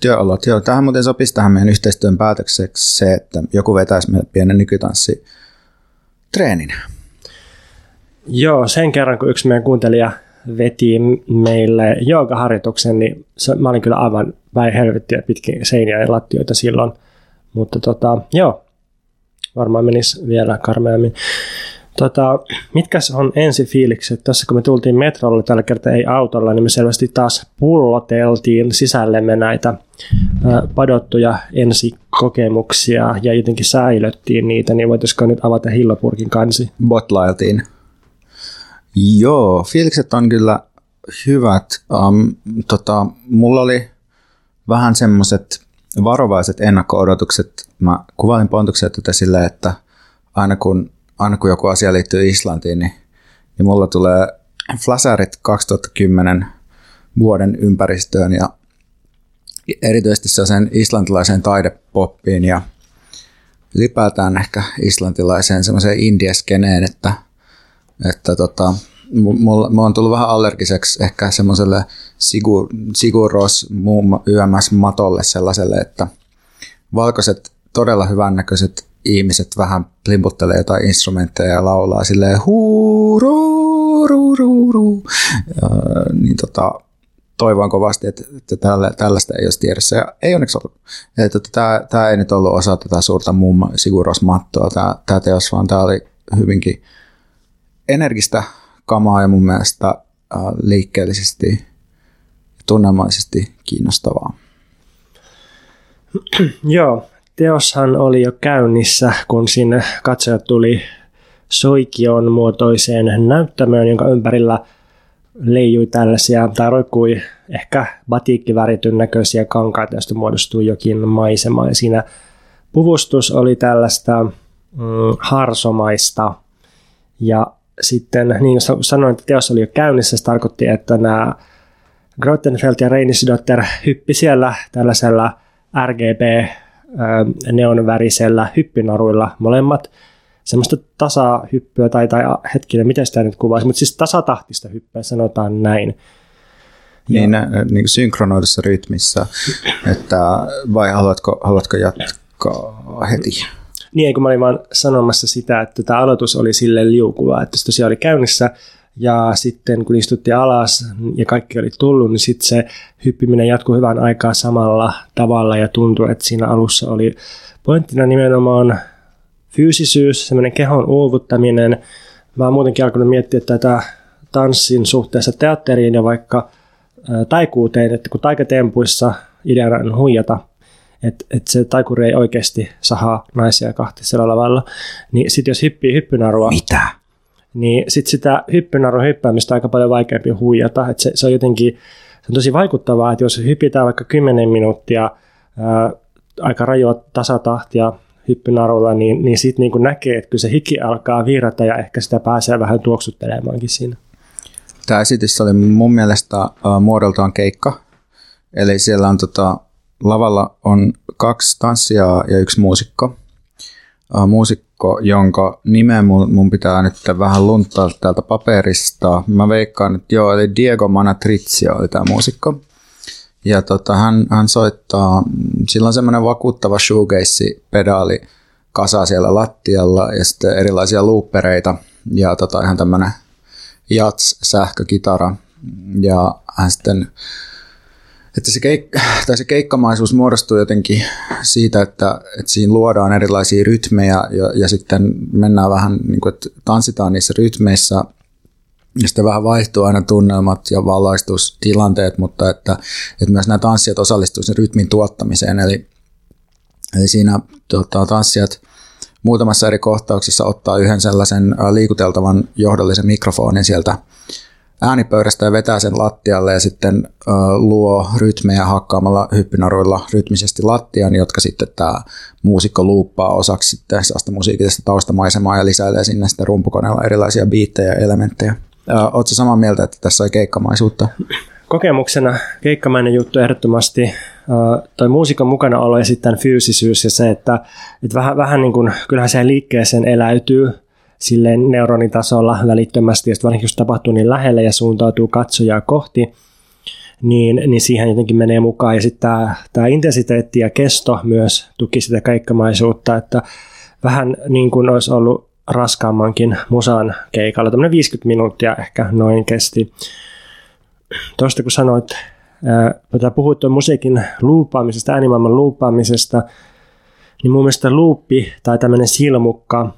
työolot, joo. Tähän muuten sopisi tähän meidän yhteistyön päätökseksi se, että joku vetäisi meille pienen nykytanssi treenin. Joo, sen kerran kun yksi meidän kuuntelija veti meille joogaharjoituksen, niin se, mä olin kyllä aivan päin helvettiä pitkin seiniä ja lattioita silloin. Mutta tota, joo, varmaan menisi vielä karmeammin. Tota, mitkä on ensi fiilikset? Tässä kun me tultiin metrolla tällä kertaa ei autolla, niin me selvästi taas pulloteltiin sisällemme näitä ää, padottuja ensikokemuksia ja jotenkin säilöttiin niitä, niin voitaisiko nyt avata hillopurkin kansi? Botlailtiin. Joo, fiilikset on kyllä hyvät. Um, tota, mulla oli vähän semmoiset varovaiset ennakko-odotukset. Mä kuvailin Pontuksen tätä silleen, että aina kun, aina kun joku asia liittyy Islantiin, niin, niin mulla tulee flasarit 2010 vuoden ympäristöön ja erityisesti sen islantilaiseen taidepoppiin ja ylipäätään ehkä islantilaiseen semmoiseen indieskeneen, että – että tota, mulla, mulla on tullut vähän allergiseksi ehkä semmoiselle Sigur, Siguros YMS-matolle sellaiselle, että valkoiset todella hyvännäköiset ihmiset vähän plimputtelee jotain instrumentteja ja laulaa silleen huuru, ru, ru, ru. Ja, niin tota, toivon kovasti, että, että tällä, tällaista ei olisi tiedossa. Ja ei onneksi ollut. Että tämä, tämä ei nyt ollut osa tätä suurta muun Siguros-mattoa, tämä, tämä teos, vaan tämä oli hyvinkin energistä kamaa ja mun mielestä liikkeellisesti ja tunnelmaisesti kiinnostavaa. Joo, teoshan oli jo käynnissä, kun sinne katsojat tuli soikion muotoiseen näyttämöön, jonka ympärillä leijui tällaisia, tai roikkui ehkä batiikkivärityn näköisiä kankaita, joista muodostui jokin maisema. Ja siinä puvustus oli tällaista mm, harsomaista, ja sitten, niin kuin sanoin, että teos oli jo käynnissä, se tarkoitti, että nämä Grottenfeld ja Reinisdotter hyppi siellä tällaisella RGB neonvärisellä hyppinaruilla molemmat. Semmoista tasahyppyä tai, tai hetkinen, miten sitä nyt kuvaisi, mutta siis tasatahtista hyppyä sanotaan näin. Niin, ja, niin synkronoidussa rytmissä, että vai haluatko, haluatko jatkaa heti? Niin, kun mä olin vaan sanomassa sitä, että tämä aloitus oli sille liukuva, että se tosiaan oli käynnissä, ja sitten kun istuttiin alas ja kaikki oli tullut, niin sitten se hyppiminen jatkui hyvän aikaa samalla tavalla ja tuntui, että siinä alussa oli pointtina nimenomaan fyysisyys, semmoinen kehon uuvuttaminen. Mä oon muutenkin alkanut miettiä tätä tanssin suhteessa teatteriin ja vaikka taikuuteen, että kun taikatempuissa ideana on huijata että et se taikuri ei oikeasti sahaa naisia kahti sillä lavalla. Niin sitten jos hyppii hyppynarua... Mitä? Niin sitten sitä hyppynarun hyppäämistä on aika paljon vaikeampi huijata. Et se, se on jotenkin se on tosi vaikuttavaa, että jos hypitään vaikka 10 minuuttia ää, aika rajua tasatahtia hyppynarulla, niin, niin sitten niin näkee, että kyllä se hiki alkaa virrata ja ehkä sitä pääsee vähän tuoksuttelemaankin siinä. Tämä esitys oli mun mielestä uh, muodoltaan keikka. Eli siellä on tota, lavalla on kaksi tanssijaa ja yksi muusikko. Uh, muusikko, jonka nimen mun, mun pitää nyt vähän luntaa täältä paperista. Mä veikkaan, että joo, eli Diego Manatrizia oli tämä muusikko. Ja tota, hän, hän soittaa, sillä on semmoinen vakuuttava shoegaze-pedaali kasa siellä lattialla ja sitten erilaisia loopereita ja tota, ihan tämmöinen jats-sähkökitara. Ja hän sitten että se, keik- tai se keikkamaisuus muodostuu jotenkin siitä, että, että siinä luodaan erilaisia rytmejä ja, ja sitten mennään vähän, niin kuin, että tanssitaan niissä rytmeissä ja sitten vähän vaihtuu aina tunnelmat ja valaistustilanteet, mutta että, että myös nämä tanssijat osallistuisivat sen rytmin tuottamiseen. Eli, eli siinä tota, tanssijat muutamassa eri kohtauksessa ottaa yhden sellaisen liikuteltavan johdollisen mikrofonin sieltä äänipöydästä ja vetää sen lattialle ja sitten ö, luo rytmejä hakkaamalla hyppynaruilla rytmisesti lattian, jotka sitten tämä muusikko luuppaa osaksi sitten sellaista musiikista taustamaisemaa ja lisäilee sinne sitten rumpukoneella erilaisia biittejä ja elementtejä. Oletko samaa mieltä, että tässä on keikkamaisuutta? kokemuksena keikkamainen juttu ehdottomasti. Toi muusikon mukana olo ja sitten fyysisyys ja se, että, että vähän, vähän niin kuin, kyllähän se liikkeeseen eläytyy silleen neuronitasolla välittömästi, ja varsinkin jos tapahtuu niin lähelle ja suuntautuu katsojaa kohti, niin, niin siihen jotenkin menee mukaan. Ja sitten tämä, intensiteetti ja kesto myös tuki sitä kaikkamaisuutta, että vähän niin kuin olisi ollut raskaammankin musan keikalla. Tämmöinen 50 minuuttia ehkä noin kesti. Tuosta kun sanoit, ää, puhuit tuon musiikin luupaamisesta, äänimaailman luupaamisesta, niin mun mielestä luuppi tai tämmöinen silmukka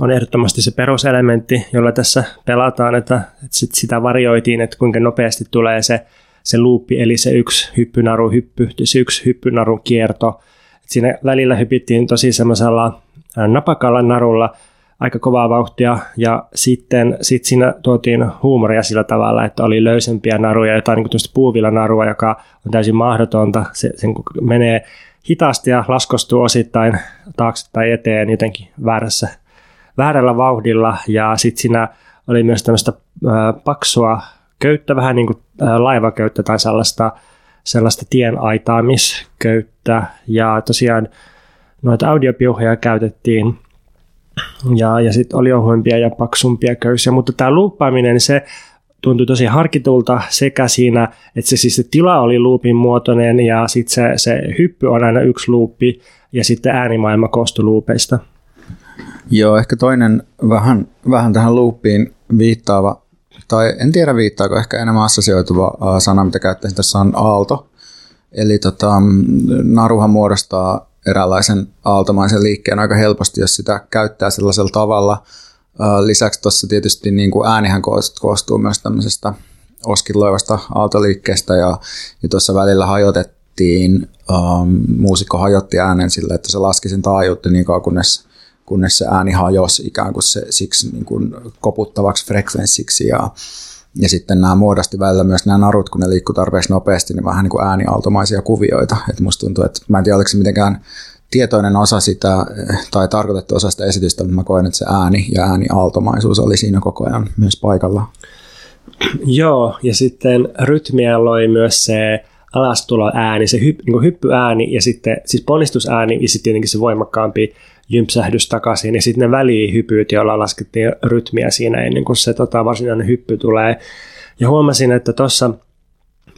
on ehdottomasti se peruselementti, jolla tässä pelataan, että, että sit sitä varjoitiin, että kuinka nopeasti tulee se, se luuppi, eli se yksi hyppynaru hyppy, se yksi hyppynarun kierto. Et siinä välillä hypittiin tosi semmoisella napakalla narulla aika kovaa vauhtia ja sitten sit siinä tuotiin huumoria sillä tavalla, että oli löysempiä naruja, jotain niin puuvilla narua, joka on täysin mahdotonta. Se, se menee hitaasti ja laskostuu osittain taakse tai eteen jotenkin väärässä väärällä vauhdilla ja sitten siinä oli myös tämmöistä paksua köyttä, vähän niin kuin laivaköyttä tai sellaista, sellaista tien aitaamisköyttä ja tosiaan noita audiopiuhoja käytettiin ja, ja sitten oli ohuimpia ja paksumpia köysiä, mutta tämä luuppaaminen, se tuntui tosi harkitulta sekä siinä, että se, siis se tila oli luupin muotoinen ja sitten se, se hyppy on aina yksi luuppi ja sitten äänimaailma koostui luupeista. Joo, ehkä toinen vähän, vähän tähän loopiin viittaava, tai en tiedä viittaako, ehkä enemmän assosioituva sana, mitä käyttäisin tässä on aalto. Eli tota, naruhan muodostaa eräänlaisen aaltomaisen liikkeen aika helposti, jos sitä käyttää sellaisella tavalla. Lisäksi tuossa tietysti niin kuin äänihän koostuu myös tämmöisestä oskilloivasta aaltoliikkeestä ja, ja tuossa välillä hajotettiin, um, muusikko hajotti äänen sillä, että se laski sen taajuutta niin kauan, kunnes kunnes se ääni hajosi ikään kuin se, siksi niin kuin koputtavaksi frekvenssiksi ja, ja sitten nämä muodosti välillä myös nämä narut, kun ne liikkuu tarpeeksi nopeasti, niin vähän niin kuin äänialtomaisia kuvioita. Et musta tuntuu, että mä en tiedä, oliko se mitenkään tietoinen osa sitä tai tarkoitettu osa sitä esitystä, mutta mä koen, että se ääni ja äänialtomaisuus oli siinä koko ajan myös paikalla. Joo, ja sitten rytmiä loi myös se alastulo ääni, se hyp, niin hyppyääni ja sitten siis ponnistusääni ja sitten tietenkin se voimakkaampi jympsähdys takaisin ja sitten ne välihypyt, joilla laskettiin rytmiä siinä ennen kuin se tota, varsinainen hyppy tulee. Ja huomasin, että tuossa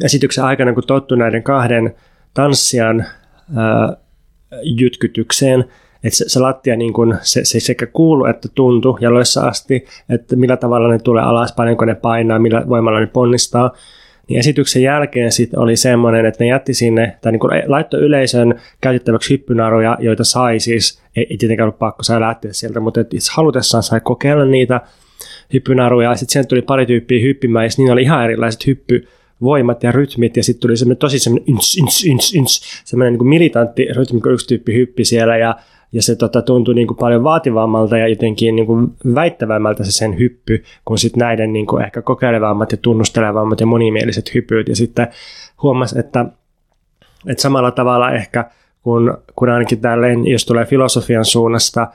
esityksen aikana, kun tottu näiden kahden tanssijan ää, jytkytykseen, että se, se lattia niin kun, se, se sekä kuulu että tuntu jaloissa asti, että millä tavalla ne tulee alas, paljonko ne painaa, millä voimalla ne ponnistaa, niin esityksen jälkeen sit oli semmoinen, että ne jätti sinne, tai niin laittoi yleisön käytettäväksi hyppynaruja, joita sai siis, ei, ei tietenkään ollut pakko saa lähteä sieltä, mutta itse halutessaan sai kokeilla niitä hyppynaruja, ja sitten tuli pari tyyppiä hyppimään, ja niin oli ihan erilaiset hyppy, voimat ja rytmit, ja sitten tuli semmoinen tosi semmoinen ins, ins, ins, ins, semmoinen niin militantti rytmi, kun yksi tyyppi hyppi siellä, ja ja se tota, tuntui niin kuin paljon vaativammalta ja jotenkin niin kuin väittävämmältä se sen hyppy, kuin sitten näiden niin kuin ehkä kokeilevammat ja tunnustelevammat ja monimieliset hypyt. Ja sitten huomasi, että, että samalla tavalla ehkä, kun, kun ainakin tälleen, jos tulee filosofian suunnasta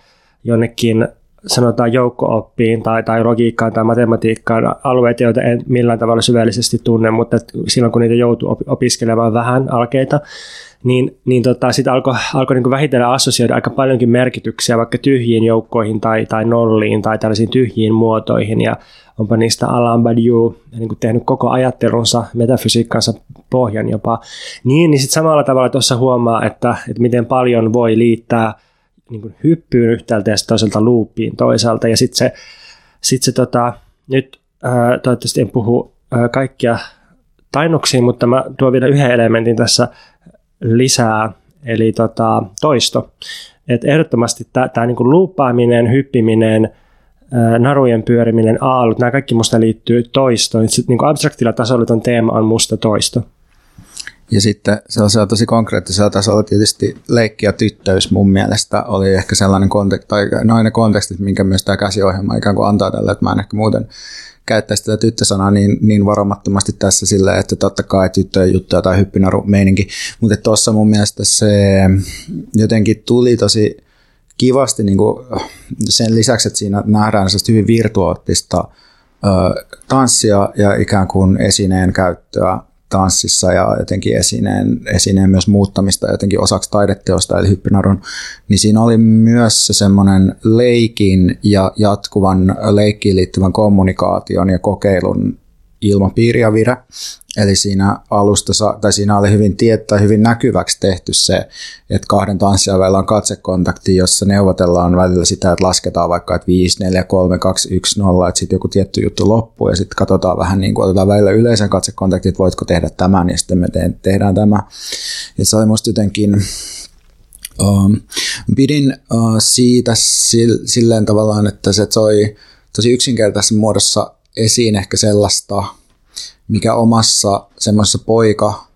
jonnekin sanotaan joukko-oppiin tai, tai logiikkaan tai matematiikkaan alueita, joita en millään tavalla syvällisesti tunne, mutta silloin kun niitä joutuu opiskelemaan vähän alkeita, niin, niin tota, sitten alkoi alko niin vähitellen assosioida aika paljonkin merkityksiä vaikka tyhjiin joukkoihin tai, tai nolliin tai tällaisiin tyhjiin muotoihin. Ja onpa niistä Alain Badiou niin tehnyt koko ajattelunsa, metafysiikkansa pohjan jopa. Niin, niin sitten samalla tavalla tuossa huomaa, että, että miten paljon voi liittää niin kuin hyppyyn yhtäältä ja toiselta luuppiin toisaalta. Ja sitten se, sit se tota, nyt ää, toivottavasti en puhu ää, kaikkia tainnuksiin, mutta mä tuon vielä yhden elementin tässä lisää, eli tota, toisto. Et ehdottomasti tämä niinku luuppaaminen, hyppiminen, narujen pyöriminen, aallut, nämä kaikki musta liittyy toistoon. Sitten niinku abstraktilla tasolla ton teema on musta toisto. Ja sitten sellaisella tosi konkreettisella tasolla tietysti leikki ja tyttöys mun mielestä oli ehkä sellainen konteksti, tai noin ne kontekstit, minkä myös tämä käsiohjelma ikään kuin antaa tälle, että mä en ehkä muuten käyttäisi tätä tyttösanaa niin, niin varomattomasti tässä silleen, että totta kai tyttöjen juttuja tai hyppinaru meininki, mutta tuossa mun mielestä se jotenkin tuli tosi kivasti niin kuin sen lisäksi, että siinä nähdään hyvin virtuoottista tanssia ja ikään kuin esineen käyttöä tanssissa ja jotenkin esineen, esineen myös muuttamista jotenkin osaksi taideteosta eli hyppynarun, niin siinä oli myös se semmoinen leikin ja jatkuvan leikkiin liittyvän kommunikaation ja kokeilun ilmapiiri ja vire. Eli siinä alusta, tai siinä oli hyvin tietty hyvin näkyväksi tehty se, että kahden tanssijan välillä on katsekontakti, jossa neuvotellaan välillä sitä, että lasketaan vaikka, että 5, 4, 3, 2, 1, 0, että sitten joku tietty juttu loppuu ja sitten katsotaan vähän niin kuin otetaan välillä yleisen katsekontakti, että voitko tehdä tämän ja sitten me tehdään tämä. Ja se oli musta jotenkin Um, pidin uh, siitä silleen tavallaan, että se toi tosi yksinkertaisessa muodossa esiin ehkä sellaista, mikä omassa semmoisessa poika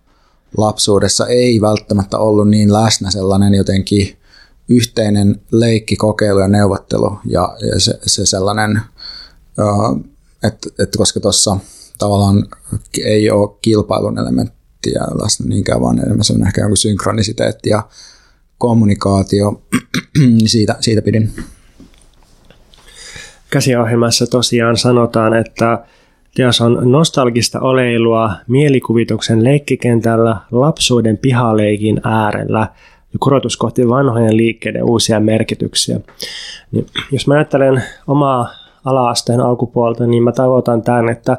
lapsuudessa ei välttämättä ollut niin läsnä sellainen jotenkin yhteinen leikki, kokeilu ja neuvottelu ja, ja se, se sellainen, että, että koska tuossa tavallaan ei ole kilpailun elementtiä läsnä niinkään, vaan enemmän se on ehkä joku synkronisiteetti ja kommunikaatio, niin siitä, siitä pidin. Käsiohjelmassa tosiaan sanotaan, että Teos on nostalgista oleilua mielikuvituksen leikkikentällä lapsuuden pihaleikin äärellä ja korotus kohti vanhojen liikkeiden uusia merkityksiä. Niin, jos mä ajattelen omaa ala-asteen alkupuolta, niin mä tavoitan tämän, että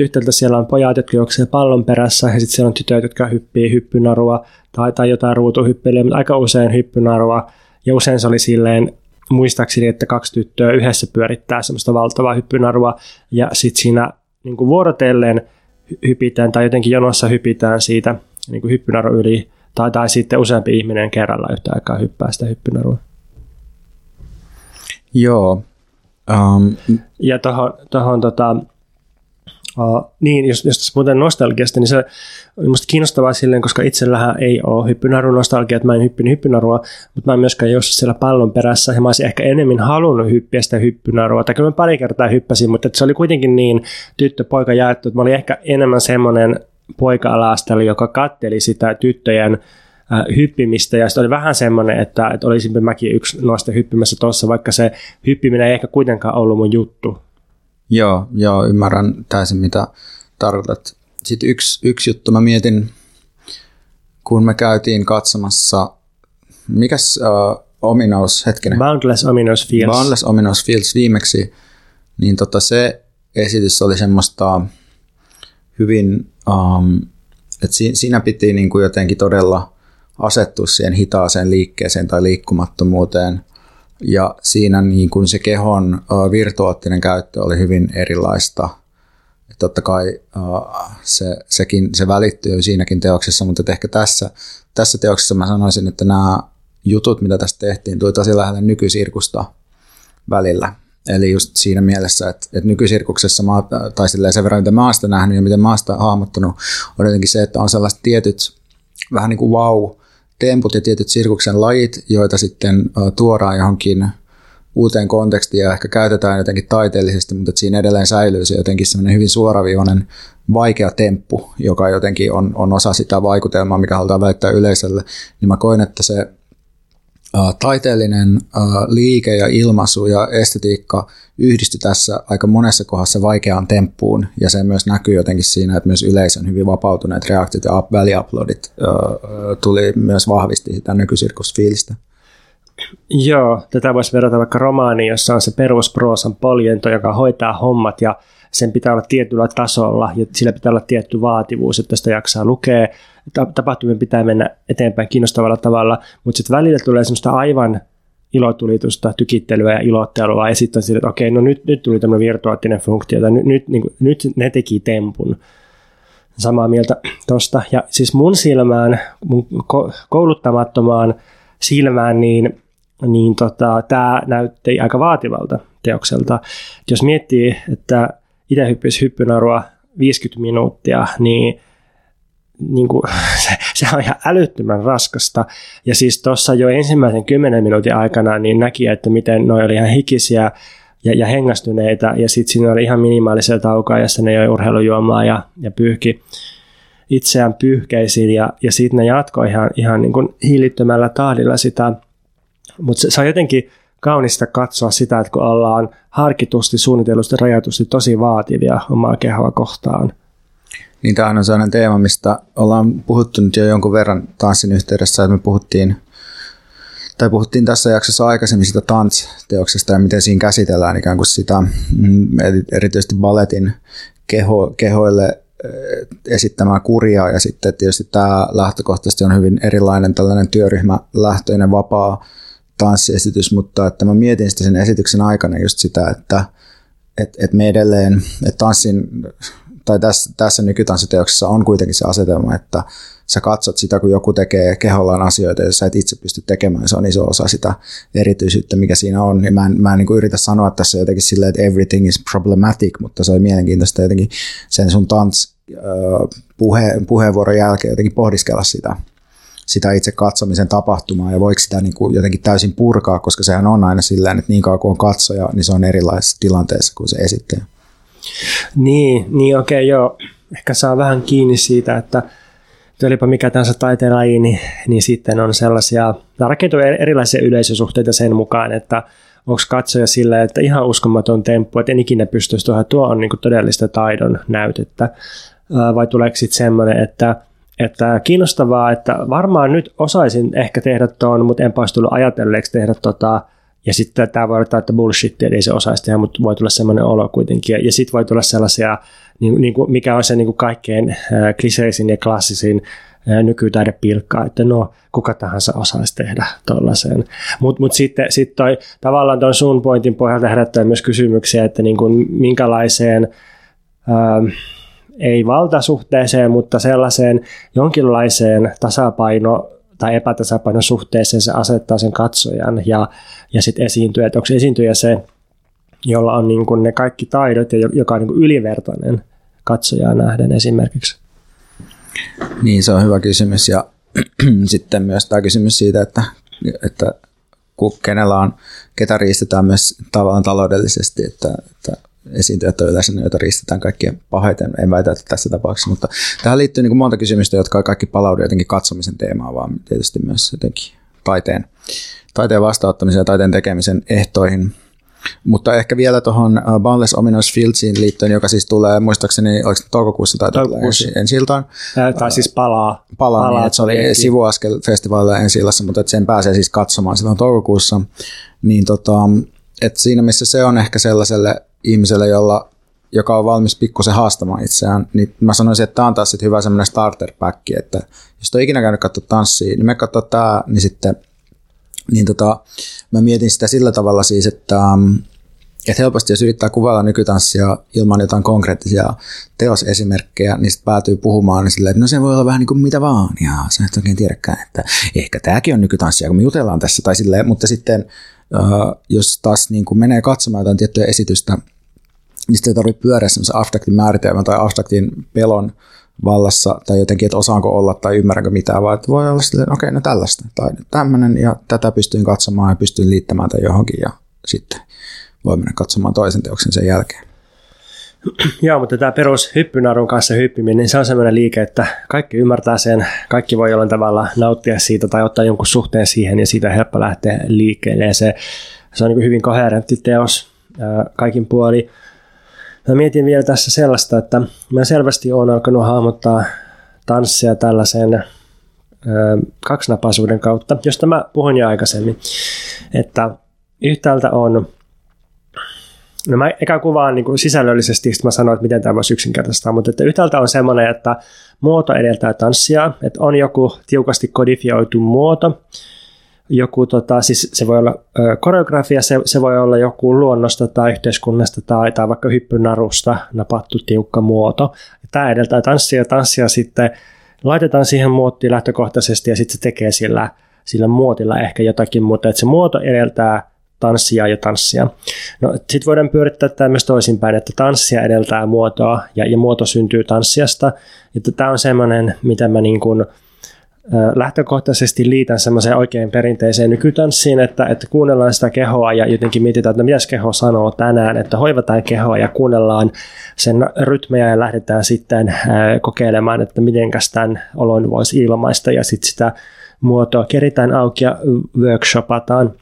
yhtäältä siellä on pojat, jotka juoksevat pallon perässä, ja sitten siellä on tytöt, jotka hyppii hyppynarua tai, tai jotain ruutuhyppelyä, mutta aika usein hyppynarua, ja usein se oli silleen muistaakseni, että kaksi tyttöä yhdessä pyörittää semmoista valtavaa hyppynarua, ja sitten siinä niin kuin vuorotellen hypitään tai jotenkin jonossa hypitään siitä niin kuin hyppynaro yli, tai, tai sitten useampi ihminen kerralla yhtä aikaa hyppää sitä hyppynarua. Joo. Um. Ja tuohon, tota, Uh, niin, jos, jos tässä muuten nostalgiasta, niin se oli musta kiinnostavaa silleen, koska itsellähän ei ole hyppynarun nostalgia, että mä en hyppinyt hyppynarua, mutta mä en myöskään juossut siellä pallon perässä, ja mä olisin ehkä enemmän halunnut hyppiä sitä hyppynarua, tai kyllä mä pari kertaa hyppäsin, mutta se oli kuitenkin niin tyttö-poika jaettu, että mä olin ehkä enemmän semmoinen poika joka katteli sitä tyttöjen hyppimistä ja sitten oli vähän semmoinen, että, että olisinpä mäkin yksi noista hyppimässä tuossa, vaikka se hyppiminen ei ehkä kuitenkaan ollut mun juttu. Joo, joo, ymmärrän täysin mitä tarkoitat. Sitten yksi, yksi juttu mä mietin, kun me käytiin katsomassa, mikäs uh, ominous, hetkinen. Boundless Ominous Fields. Boundless Ominous Fields viimeksi, niin tota se esitys oli semmoista hyvin, um, että si, siinä piti niin kuin jotenkin todella asettua siihen hitaaseen liikkeeseen tai liikkumattomuuteen – ja siinä niin kuin se kehon virtuaattinen käyttö oli hyvin erilaista. Totta kai se, sekin, se välittyy siinäkin teoksessa, mutta ehkä tässä, tässä teoksessa mä sanoisin, että nämä jutut, mitä tästä tehtiin, tuli tosi lähelle nykysirkusta välillä. Eli just siinä mielessä, että, että nykysirkuksessa, mä, tai sen verran, mitä mä oon sitä nähnyt ja miten mä oon sitä hahmottanut, on jotenkin se, että on sellaiset tietyt vähän niin kuin wow, temput ja tietyt sirkuksen lajit, joita sitten tuodaan johonkin uuteen kontekstiin ja ehkä käytetään jotenkin taiteellisesti, mutta siinä edelleen säilyy se jotenkin semmoinen hyvin suoraviivainen vaikea temppu, joka jotenkin on, on osa sitä vaikutelmaa, mikä halutaan välittää yleisölle, niin mä koen, että se taiteellinen liike ja ilmaisu ja estetiikka yhdisty tässä aika monessa kohdassa vaikeaan temppuun, ja se myös näkyy jotenkin siinä, että myös yleisön hyvin vapautuneet reaktiot ja väliuploadit tuli myös vahvisti sitä nykysirkusfiilistä. Joo, tätä voisi verrata vaikka romaaniin, jossa on se perusproosan poljento, joka hoitaa hommat ja sen pitää olla tietyllä tasolla ja sillä pitää olla tietty vaativuus, että sitä jaksaa lukea. Tapahtumien pitää mennä eteenpäin kiinnostavalla tavalla, mutta sitten välillä tulee semmoista aivan ilotulitusta, tykittelyä ja ilottelua ja sitten on sille, että okei, no nyt, nyt tuli tämmöinen virtuaattinen funktio, tai nyt, nyt, niin kuin, nyt ne teki tempun. Samaa mieltä tuosta. Ja siis mun silmään, mun kouluttamattomaan silmään, niin, niin tota, tämä näytti aika vaativalta teokselta. Jos miettii, että itse hyppisi hyppynarua 50 minuuttia, niin, niin kuin, se, se on ihan älyttömän raskasta. Ja siis tuossa jo ensimmäisen 10 minuutin aikana niin näki, että miten ne oli ihan hikisiä ja, ja hengästyneitä, ja sitten siinä oli ihan minimaalisia taukoa, jossa ne joi urheilujuomaa ja, ja pyyhki itseään pyyhkeisiin, ja, ja sitten ne jatkoi ihan, ihan niin kuin hiilittömällä tahdilla sitä. Mutta se, se on jotenkin kaunista katsoa sitä, että kun ollaan harkitusti, suunnitellusti, rajatusti tosi vaativia omaa kehoa kohtaan. Niin tämä on sellainen teema, mistä ollaan puhuttu nyt jo jonkun verran tanssin yhteydessä, että me puhuttiin tai puhuttiin tässä jaksossa aikaisemmin sitä tants-teoksesta ja miten siinä käsitellään ikään kuin sitä mm, erityisesti balletin keho, kehoille esittämää kurjaa ja sitten tietysti tämä lähtökohtaisesti on hyvin erilainen tällainen työryhmälähtöinen vapaa tanssiesitys, mutta että mä mietin sitä sen esityksen aikana just sitä, että et, et me edelleen, että tanssin, tai tässä, tässä nykytanssiteoksessa on kuitenkin se asetelma, että sä katsot sitä, kun joku tekee kehollaan asioita, jos sä et itse pysty tekemään, se on iso osa sitä erityisyyttä, mikä siinä on. Ja mä en, mä en niin yritä sanoa tässä jotenkin silleen, että everything is problematic, mutta se on mielenkiintoista jotenkin sen sun tants puhe, puheenvuoron jälkeen jotenkin pohdiskella sitä, sitä itse katsomisen tapahtumaa ja voiko sitä niin kuin jotenkin täysin purkaa, koska sehän on aina silleen, että niin kauan kuin on katsoja, niin se on erilaisessa tilanteessa kuin se esittäjä. Niin, niin okei, okay, joo. Ehkä saa vähän kiinni siitä, että olipa mikä tahansa taiteenlaji, niin, niin sitten on sellaisia, rakentuu erilaisia yleisösuhteita sen mukaan, että onko katsoja sillä, että ihan uskomaton temppu, että en ikinä pystyisi tuohon, tuo on niin todellista taidon näytettä, vai tuleeko sitten semmoinen, että, että kiinnostavaa, että varmaan nyt osaisin ehkä tehdä tuon, mutta en olisi tullut ajatelleeksi tehdä tota, ja sitten tämä voi olla, että bullshit, että ei se osaisi tehdä, mutta voi tulla semmoinen olo kuitenkin. Ja, ja sitten voi tulla sellaisia, niin, niin kuin, mikä on se niin kuin kaikkein äh, kliseisin ja klassisin äh, nykytaidepilkka, että no, kuka tahansa osaisi tehdä tuollaisen. Mutta mut sitten sit toi, tavallaan tuon sun pointin pohjalta herättää myös kysymyksiä, että niin kuin, minkälaiseen, äh, ei valtasuhteeseen, mutta sellaiseen jonkinlaiseen tasapaino tai epätasapainon suhteeseen se asettaa sen katsojan ja, ja sitten esiintyjä, että onko esiintyjä se, jolla on niin ne kaikki taidot ja joka on niin ylivertainen katsojaa nähden esimerkiksi? Niin, se on hyvä kysymys ja sitten myös tämä kysymys siitä, että, että kenellä on, ketä riistetään myös tavallaan taloudellisesti, että, että esiintyjät on yleensä ne, joita riistetään kaikkien pahiten. En väitä, että tässä tapauksessa, mutta tähän liittyy niin monta kysymystä, jotka ei kaikki palaudu jotenkin katsomisen teemaan, vaan tietysti myös jotenkin taiteen, taiteen vastaanottamisen ja taiteen tekemisen ehtoihin. Mutta ehkä vielä tuohon uh, Boundless Ominous Fieldsiin liittyen, joka siis tulee muistaakseni, oliko toukokuussa tai toukokuussa. ensi, iltaan. Tai siis palaa. Palaa, palaa niin, että se oli sivuaskel festivaalilla ensi illassa, mutta sen pääsee siis katsomaan silloin toukokuussa. Niin tota, että siinä missä se on ehkä sellaiselle ihmiselle, jolla, joka on valmis pikkusen haastamaan itseään, niin mä sanoisin, että tämä on taas sit hyvä semmoinen starter pack, että jos et ikinä käynyt katsoa tanssia, niin me katsoa tämä, niin sitten niin tota, mä mietin sitä sillä tavalla siis, että, um, että helposti jos yrittää kuvailla nykytanssia ilman jotain konkreettisia teosesimerkkejä, niin sitten päätyy puhumaan niin silleen, että no se voi olla vähän niin kuin mitä vaan, ja sä et oikein tiedäkään, että ehkä tämäkin on nykytanssia, kun me jutellaan tässä, tai silleen, mutta sitten jos taas niin kuin menee katsomaan jotain tiettyä esitystä, niin sitten ei tarvitse pyöriä semmoisen abstraktin määritelmän tai abstraktin pelon vallassa tai jotenkin, että osaanko olla tai ymmärränkö mitään, vaan että voi olla silleen, okei, no tällaista tai tämmöinen ja tätä pystyin katsomaan ja pystyin liittämään tai johonkin ja sitten voi mennä katsomaan toisen teoksen sen jälkeen. Joo, mutta tämä perus hyppynarun kanssa hyppiminen, niin se on sellainen liike, että kaikki ymmärtää sen, kaikki voi jollain tavalla nauttia siitä tai ottaa jonkun suhteen siihen ja siitä helppo lähteä liikkeelle se, se on niin hyvin koherentti teos kaikin puoli. Mä mietin vielä tässä sellaista, että mä selvästi olen alkanut hahmottaa tanssia tällaisen kaksinapaisuuden kautta, josta mä puhuin jo aikaisemmin, että yhtäältä on No mä eka kuvaan niin sisällöllisesti, sitten mä sanoin, että miten tämä voisi yksinkertaistaa, mutta että yhtäältä on semmoinen, että muoto edeltää tanssia, että on joku tiukasti kodifioitu muoto, joku, tota, siis se voi olla ö, koreografia, se, se voi olla joku luonnosta tai yhteiskunnasta tai, tai vaikka hyppynarusta napattu tiukka muoto. Tämä edeltää tanssia ja tanssia sitten laitetaan siihen muottiin lähtökohtaisesti ja sitten se tekee sillä, sillä muotilla ehkä jotakin, mutta että se muoto edeltää tanssia ja tanssia. No, sitten voidaan pyörittää tämä myös toisinpäin, että tanssia edeltää muotoa ja, ja muoto syntyy tanssiasta. Tämä on semmoinen, mitä mä niin kuin, lähtökohtaisesti liitän semmoiseen oikein perinteiseen nykytanssiin, että, että kuunnellaan sitä kehoa ja jotenkin mietitään, että no, mitä keho sanoo tänään, että hoivataan kehoa ja kuunnellaan sen rytmejä ja lähdetään sitten kokeilemaan, että mitenkäs tämän olon voisi ilmaista ja sitten sitä muotoa keritään auki ja workshopataan.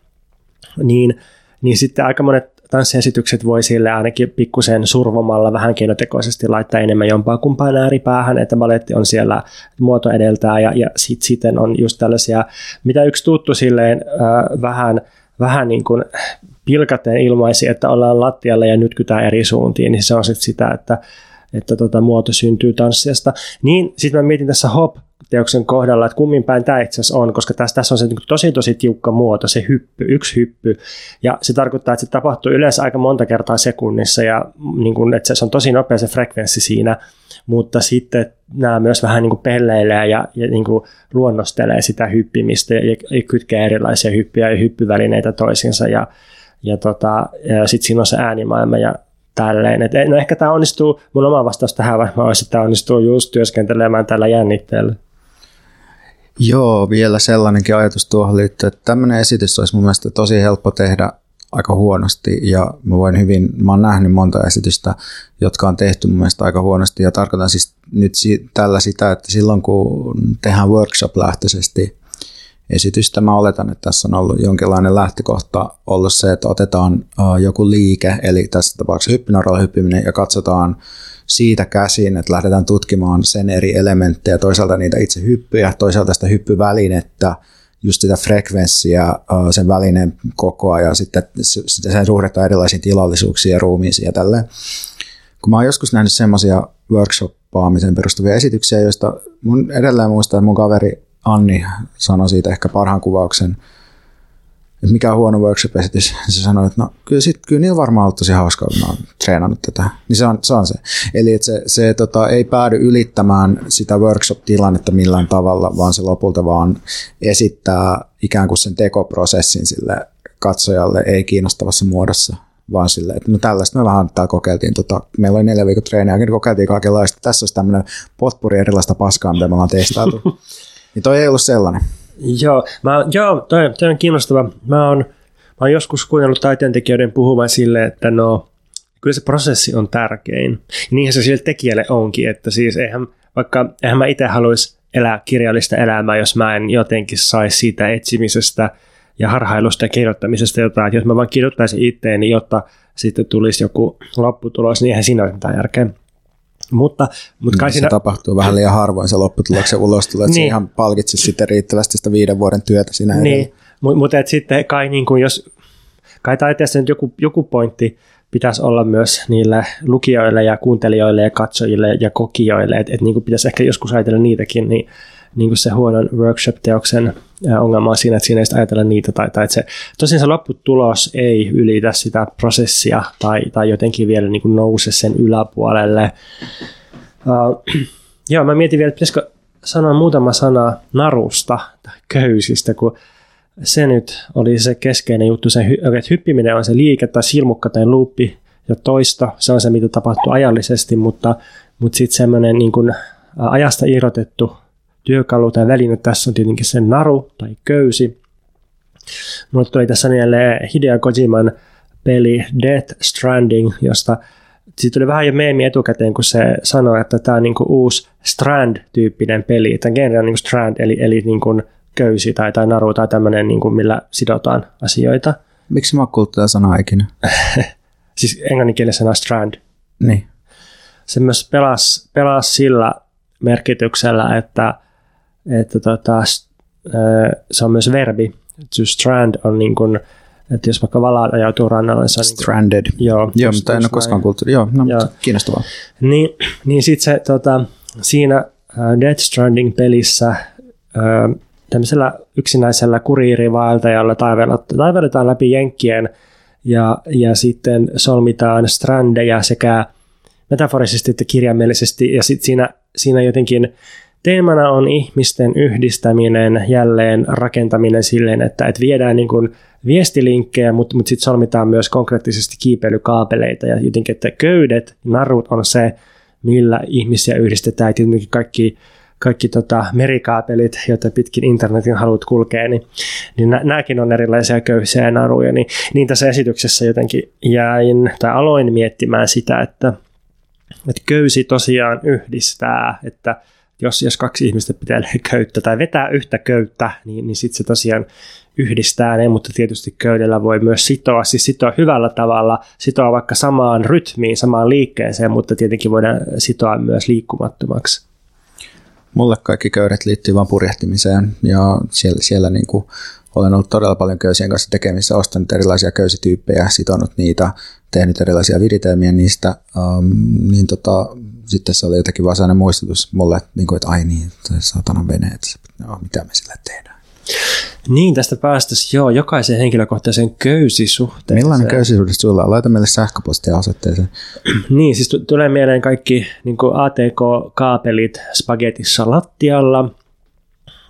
niin, niin sitten aika monet tanssiesitykset voi sille ainakin pikkusen survomalla vähän keinotekoisesti laittaa enemmän jompaa kumpaan ääripäähän, että baletti on siellä muoto edeltää ja, ja sit, sitten on just tällaisia, mitä yksi tuttu silleen äh, vähän, vähän niin kuin pilkaten ilmaisi, että ollaan lattialla ja nytkytään eri suuntiin, niin se on sitten sitä, että, että tota, muoto syntyy tanssiasta. Niin sitten mä mietin tässä hop teoksen kohdalla, että kummin päin tämä itse asiassa on, koska tässä, tässä on se niin tosi tosi tiukka muoto, se hyppy, yksi hyppy, ja se tarkoittaa, että se tapahtuu yleensä aika monta kertaa sekunnissa, ja niin kuin, että se on tosi nopea se frekvenssi siinä, mutta sitten nämä myös vähän niin kuin pelleilee ja, ja niin kuin luonnostelee sitä hyppimistä ja, ja kytkee erilaisia hyppyjä ja hyppyvälineitä toisiinsa, ja, ja, tota, ja sitten siinä on se äänimaailma, ja tälleen. Et, no ehkä tämä onnistuu, mun oma vastaus tähän varmaan olisi, että tämä onnistuu just työskentelemään tällä jännitteellä. Joo, vielä sellainenkin ajatus tuohon liittyen, että tämmöinen esitys olisi mun mielestä tosi helppo tehdä aika huonosti ja mä voin hyvin, mä oon nähnyt monta esitystä, jotka on tehty mun mielestä aika huonosti ja tarkoitan siis nyt tällä sitä, että silloin kun tehdään workshop-lähtöisesti esitystä, mä oletan, että tässä on ollut jonkinlainen lähtökohta ollut se, että otetaan joku liike, eli tässä tapauksessa hyppynaralla hyppiminen ja katsotaan siitä käsin, että lähdetään tutkimaan sen eri elementtejä, toisaalta niitä itse hyppyjä, toisaalta sitä hyppyvälinettä, just sitä frekvenssiä, sen välineen kokoa ja sitten sen suhdetta erilaisiin tilallisuuksiin ja ruumiisiin ja tälleen. Kun mä oon joskus nähnyt semmoisia workshoppaamiseen perustuvia esityksiä, joista mun edelleen muistaa, että mun kaveri Anni sanoi siitä ehkä parhaan kuvauksen – että mikä on huono workshop-esitys, se sanoi, että no kyllä, sit, kyllä niillä varmaan ollut tosi hauskaa, kun mä oon treenannut tätä. Niin se on se. On se. Eli että se, se tota, ei päädy ylittämään sitä workshop-tilannetta millään tavalla, vaan se lopulta vaan esittää ikään kuin sen tekoprosessin sille katsojalle ei kiinnostavassa muodossa, vaan sille, että no tällaista me vähän täällä kokeiltiin. Tota, meillä oli neljä viikon treeniä, niin kokeiltiin kaikenlaista. Tässä olisi tämmöinen potpuri erilaista paskaa, mitä me ollaan testailtu. niin toi ei ollut sellainen. Joo, mä, joo toi, toi on kiinnostava. Mä oon, mä oon joskus kuunnellut taiteentekijöiden puhuvan silleen, että no, kyllä se prosessi on tärkein. Ja niinhän se sille tekijälle onkin, että siis eihän, vaikka eihän mä itse haluaisi elää kirjallista elämää, jos mä en jotenkin saisi siitä etsimisestä ja harhailusta ja kirjoittamisesta jotain. Että jos mä vaan kirjoittaisin itteeni, jotta sitten tulisi joku lopputulos, niin eihän siinä ole mitään järkeä. Mutta, mutta kai siinä... Se tapahtuu vähän liian harvoin se lopputuloksen ulos tulee, että niin. se ihan palkitsi sitten riittävästi sitä viiden vuoden työtä sinä Niin, mutta mut sitten kai niin kuin jos, kai taiteessa nyt joku, joku pointti pitäisi olla myös niille lukijoille ja kuuntelijoille ja katsojille ja kokijoille, että et niin pitäisi ehkä joskus ajatella niitäkin, niin niin kuin se huonon workshop-teoksen ongelma on siinä, että siinä ei ajatella niitä, tai, tai että se, tosin se lopputulos ei ylitä sitä prosessia tai, tai jotenkin vielä niin kuin nouse sen yläpuolelle. Uh, joo, mä mietin vielä, että pitäisikö sanoa muutama sana narusta tai köysistä, kun se nyt oli se keskeinen juttu, se, että hyppiminen on se liike tai silmukka tai luuppi ja toisto, se on se, mitä tapahtuu ajallisesti, mutta, mutta sitten semmoinen niin ajasta irrotettu työkalu tai väline tässä on tietenkin se naru tai köysi. Mulle tuli tässä mieleen Hideo Kojiman peli Death Stranding, josta siitä tuli vähän jo meemi etukäteen, kun se sanoi, että tämä on niin uusi Strand-tyyppinen peli. Tämä genre on niin Strand, eli, eli niin kuin köysi tai, tai naru tai tämmöinen, niin kuin millä sidotaan asioita. Miksi mä oon tätä sanaa ikinä? siis englanninkielisenä Strand. Niin. Se myös pelasi, pelasi sillä merkityksellä, että että tota, se on myös verbi. To strand on niin kuin, että jos vaikka valaat ajautuu rannalle, se on niin kuin, Stranded. Joo, joo mutta en ole koskaan kuultu. Joo, no, joo. kiinnostavaa. Niin, niin sitten se tota, siinä uh, Death Stranding-pelissä uh, tämmöisellä yksinäisellä kuriirivaeltajalla taivelletaan läpi jenkkien ja, ja sitten solmitaan strandeja sekä metaforisesti että kirjaimellisesti ja sitten siinä, siinä jotenkin Teemana on ihmisten yhdistäminen, jälleen rakentaminen silleen, että, että viedään niin kuin viestilinkkejä, mutta, mutta sitten solmitaan myös konkreettisesti kiipeilykaapeleita ja jotenkin, että köydet, narut on se, millä ihmisiä yhdistetään. Tietenkin kaikki, kaikki tota, merikaapelit, joita pitkin internetin haluat kulkea, niin, niin nämäkin on erilaisia köysiä ja naruja. Niin, niin tässä esityksessä jotenkin jäin tai aloin miettimään sitä, että, että köysi tosiaan yhdistää, että jos, jos kaksi ihmistä pitää köyttä tai vetää yhtä köyttä, niin, niin sitten se tosiaan yhdistää ne, mutta tietysti köydellä voi myös sitoa, siis sitoa hyvällä tavalla, sitoa vaikka samaan rytmiin, samaan liikkeeseen, mutta tietenkin voidaan sitoa myös liikkumattomaksi. Mulle kaikki köydet liittyy vain purjehtimiseen ja siellä, siellä niin kuin olen ollut todella paljon köysien kanssa tekemissä, ostanut erilaisia köysityyppejä, sitonut niitä, tehnyt erilaisia viritelmiä niistä, um, niin tota, sitten se oli jotenkin vaan sellainen muistutus mulle, että, niin kuin, että ai niin, saatana vene, että no, mitä me sillä tehdään. Niin, tästä päästäisiin joo, jokaisen henkilökohtaisen köysisuhteen. Millainen köysisuhde sulla on? Laita meille sähköpostia osoitteeseen. niin, siis t- tulee mieleen kaikki niin ATK-kaapelit spagetissa lattialla,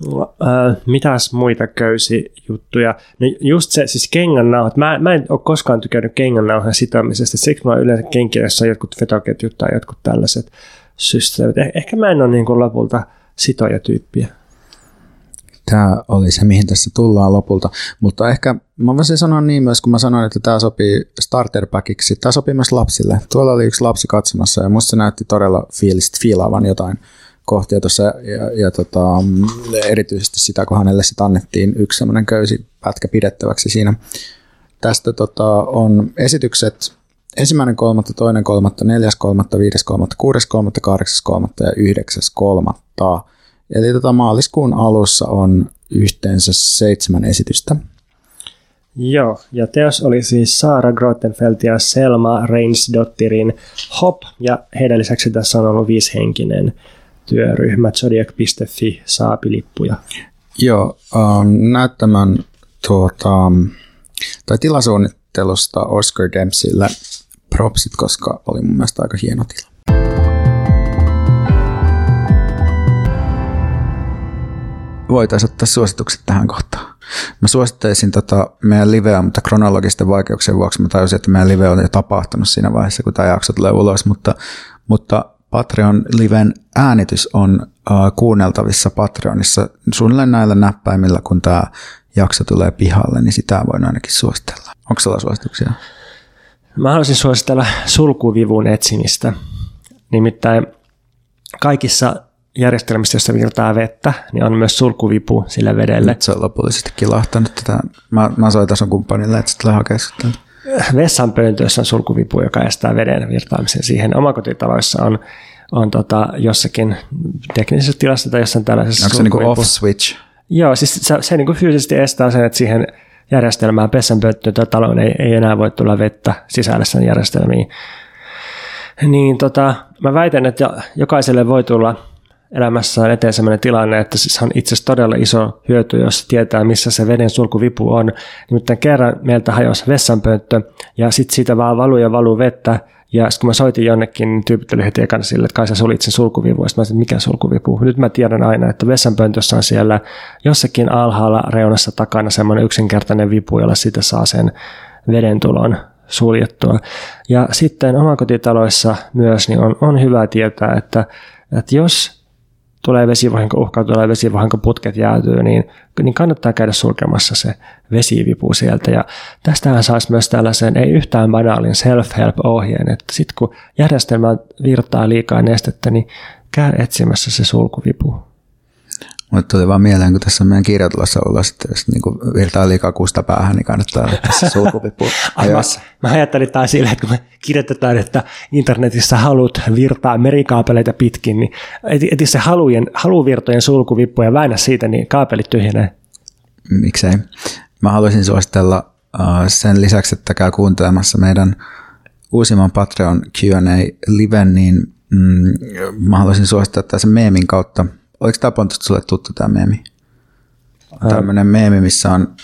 Äh, mitäs muita köysijuttuja? No just se, siis kengännauhat. Mä, mä en ole koskaan tykännyt kengännauhan sitomisesta. Siksi mä yleensä kenkiä, jossa jotkut vetoketjut tai jotkut tällaiset systeemit. Eh, ehkä mä en ole niin kuin lopulta sitojatyyppiä. Tämä oli se, mihin tässä tullaan lopulta. Mutta ehkä mä voisin sanoa niin myös, kun mä sanoin, että tämä sopii starter packiksi. Tämä sopii myös lapsille. Tuolla oli yksi lapsi katsomassa ja musta se näytti todella fiilistä, fiilaavan jotain kohtia tuossa ja, ja tota, erityisesti sitä, kun hänelle sitten annettiin yksi semmoinen köysi pätkä pidettäväksi siinä. Tästä tota, on esitykset ensimmäinen kolmatta, toinen kolmatta, neljäs kolmatta, viides kolmatta, kuudes kolmatta, kahdeksas kolmatta ja yhdeksäs kolmatta. Eli tota, maaliskuun alussa on yhteensä seitsemän esitystä. Joo, ja teos oli siis Saara Grottenfeldt ja Selma Reinsdottirin Hop, ja heidän lisäksi tässä on ollut viishenkinen työryhmä zodiac.fi saapi lippuja. Joo, um, näyttämän tuota, tai tilasuunnittelusta Oscar Dempseylle propsit, koska oli mun mielestä aika hieno tila. Voitaisiin ottaa suositukset tähän kohtaan. Mä suosittaisin tota meidän liveä, mutta kronologisten vaikeuksien vuoksi mä tajusin, että meidän live on jo tapahtunut siinä vaiheessa, kun tämä jakso tulee ulos, mutta, mutta Patreon liven äänitys on uh, kuunneltavissa Patreonissa suunnilleen näillä näppäimillä, kun tämä jakso tulee pihalle, niin sitä voin ainakin suositella. Onko sulla suosituksia? Mä haluaisin suositella sulkuvivun etsimistä. Nimittäin kaikissa järjestelmissä, jossa virtaa vettä, niin on myös sulkuvipu sille vedelle. Nyt se on lopullisesti kilahtanut tätä. Mä, mä soitan sun kumppanille, että sitten hakea vessanpöntössä on sulkuvipu, joka estää veden virtaamisen siihen. Omakotitaloissa on, on tota, jossakin teknisessä tilassa tai jossain tällaisessa Onko se niin off-switch? Joo, siis se, se niin kuin fyysisesti estää sen, että siihen järjestelmään pesänpönttöön tai taloon ei, ei enää voi tulla vettä sisällä sen järjestelmiin. Niin tota, mä väitän, että jokaiselle voi tulla elämässään eteen sellainen tilanne, että siis on itse asiassa todella iso hyöty, jos tietää, missä se veden sulkuvipu on. Nimittäin kerran meiltä hajosi vessanpönttö ja sitten siitä vaan valuu ja valuu vettä. Ja sitten kun mä soitin jonnekin, niin tyypit oli heti ekana sille, että kai sä sulit sen sulkuvivun. Sitten mä sanoin, mikä sulkuvipu? Nyt mä tiedän aina, että vessanpöntössä on siellä jossakin alhaalla reunassa takana semmoinen yksinkertainen vipu, jolla sitä saa sen veden tulon suljettua. Ja sitten omakotitaloissa myös niin on, on hyvä tietää, että, että jos tulee vesivahinko, uhkaa tulee vesivahinko, putket jäätyy, niin, niin kannattaa käydä sulkemassa se vesivipu sieltä. Ja tästähän saisi myös tällaisen ei yhtään banaalin self-help-ohjeen, että sitten kun järjestelmä virtaa liikaa nestettä, niin käy etsimässä se sulkuvipu. Mutta tuli vaan mieleen, kun tässä on meidän kirjoitulossa ulos, että jos niin virtaa liikaa kuusta päähän, niin kannattaa tässä sulkuvipu ajoissa. Mä, mä ajattelin taas silleen, että kun me kirjoitetaan, että internetissä halut virtaa merikaapeleita pitkin, niin eti se halujen, haluvirtojen sulkuvippu ja väännä siitä, niin kaapelit tyhjenee. Miksei. Mä haluaisin suositella uh, sen lisäksi, että käy kuuntelemassa meidän uusimman Patreon Q&A-liven, niin mm, mä haluaisin suositella tässä meemin kautta – Oliko tämä Pontus sulle tuttu tämä meemi? Tämmöinen meemi, missä on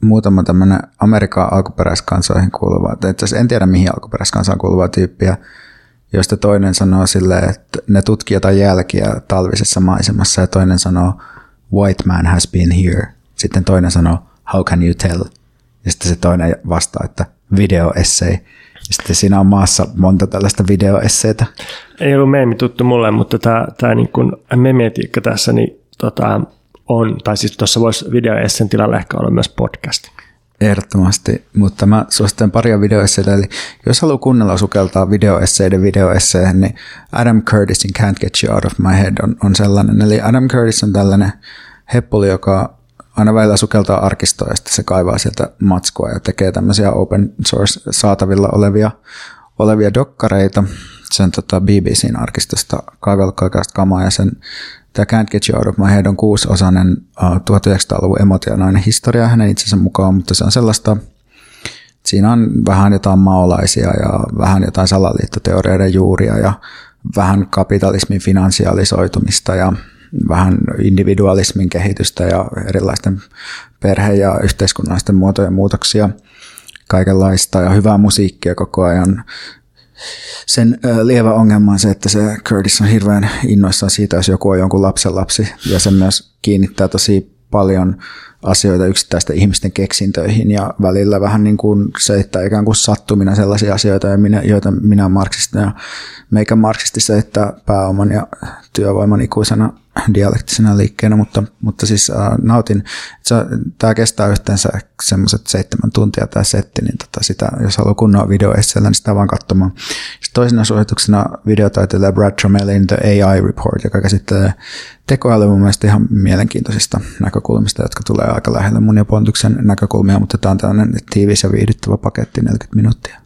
muutama tämmöinen Amerikan alkuperäiskansoihin kuuluva, tai itse en tiedä mihin alkuperäiskansaan kuuluva tyyppiä, josta toinen sanoo silleen, että ne tutkii jotain jälkiä talvisessa maisemassa, ja toinen sanoo, white man has been here. Sitten toinen sanoo, how can you tell? Ja sitten se toinen vastaa, että video essay. Sitten siinä on maassa monta tällaista videoesseitä. Ei ollut meemi tuttu mulle, mutta tämä, tämä niin kuin memetiikka tässä niin, tota, on, tai siis tuossa voisi videoessen tilalla ehkä olla myös podcast. Ehdottomasti, mutta mä suosittelen paria videoesseitä, eli jos haluaa kuunnella sukeltaa videoesseiden videoesseihin, niin Adam Curtisin Can't Get You Out of My Head on, on sellainen. Eli Adam Curtis on tällainen heppuli, joka aina välillä sukeltaa arkistoa ja sitten se kaivaa sieltä matskua ja tekee tämmöisiä open source saatavilla olevia, olevia dokkareita. Sen tota BBCn arkistosta kaivellut kaikasta kamaa ja sen Tämä Can't Get You Out of My Head on kuusiosainen uh, 1900-luvun emotionaalinen historia hänen itsensä mukaan, mutta se on sellaista, siinä on vähän jotain maolaisia ja vähän jotain salaliittoteorioiden juuria ja vähän kapitalismin finansialisoitumista ja vähän individualismin kehitystä ja erilaisten perhe- ja yhteiskunnallisten muotojen muutoksia kaikenlaista ja hyvää musiikkia koko ajan. Sen lievä ongelma on se, että se Curtis on hirveän innoissaan siitä, jos joku on jonkun lapsen lapsi, ja se myös kiinnittää tosi paljon asioita yksittäisten ihmisten keksintöihin ja välillä vähän niin kuin se, että ikään kuin sattumina sellaisia asioita, joita minä marksistina ja meikä marksisti että pääoman ja työvoiman ikuisena dialektisena liikkeenä, mutta, mutta siis äh, nautin. Se, tämä kestää yhteensä semmoiset seitsemän tuntia tämä setti, niin tota sitä, jos haluaa kunnolla videoessellä, niin sitä vaan katsomaan. Sitten toisena suosituksena videotaiteilija Brad Tromelin The AI Report, joka käsittelee tekoälyä mun mielestä ihan mielenkiintoisista näkökulmista, jotka tulee aika lähelle mun ja Pontuksen näkökulmia, mutta tämä on tällainen tiivis ja viihdyttävä paketti 40 minuuttia.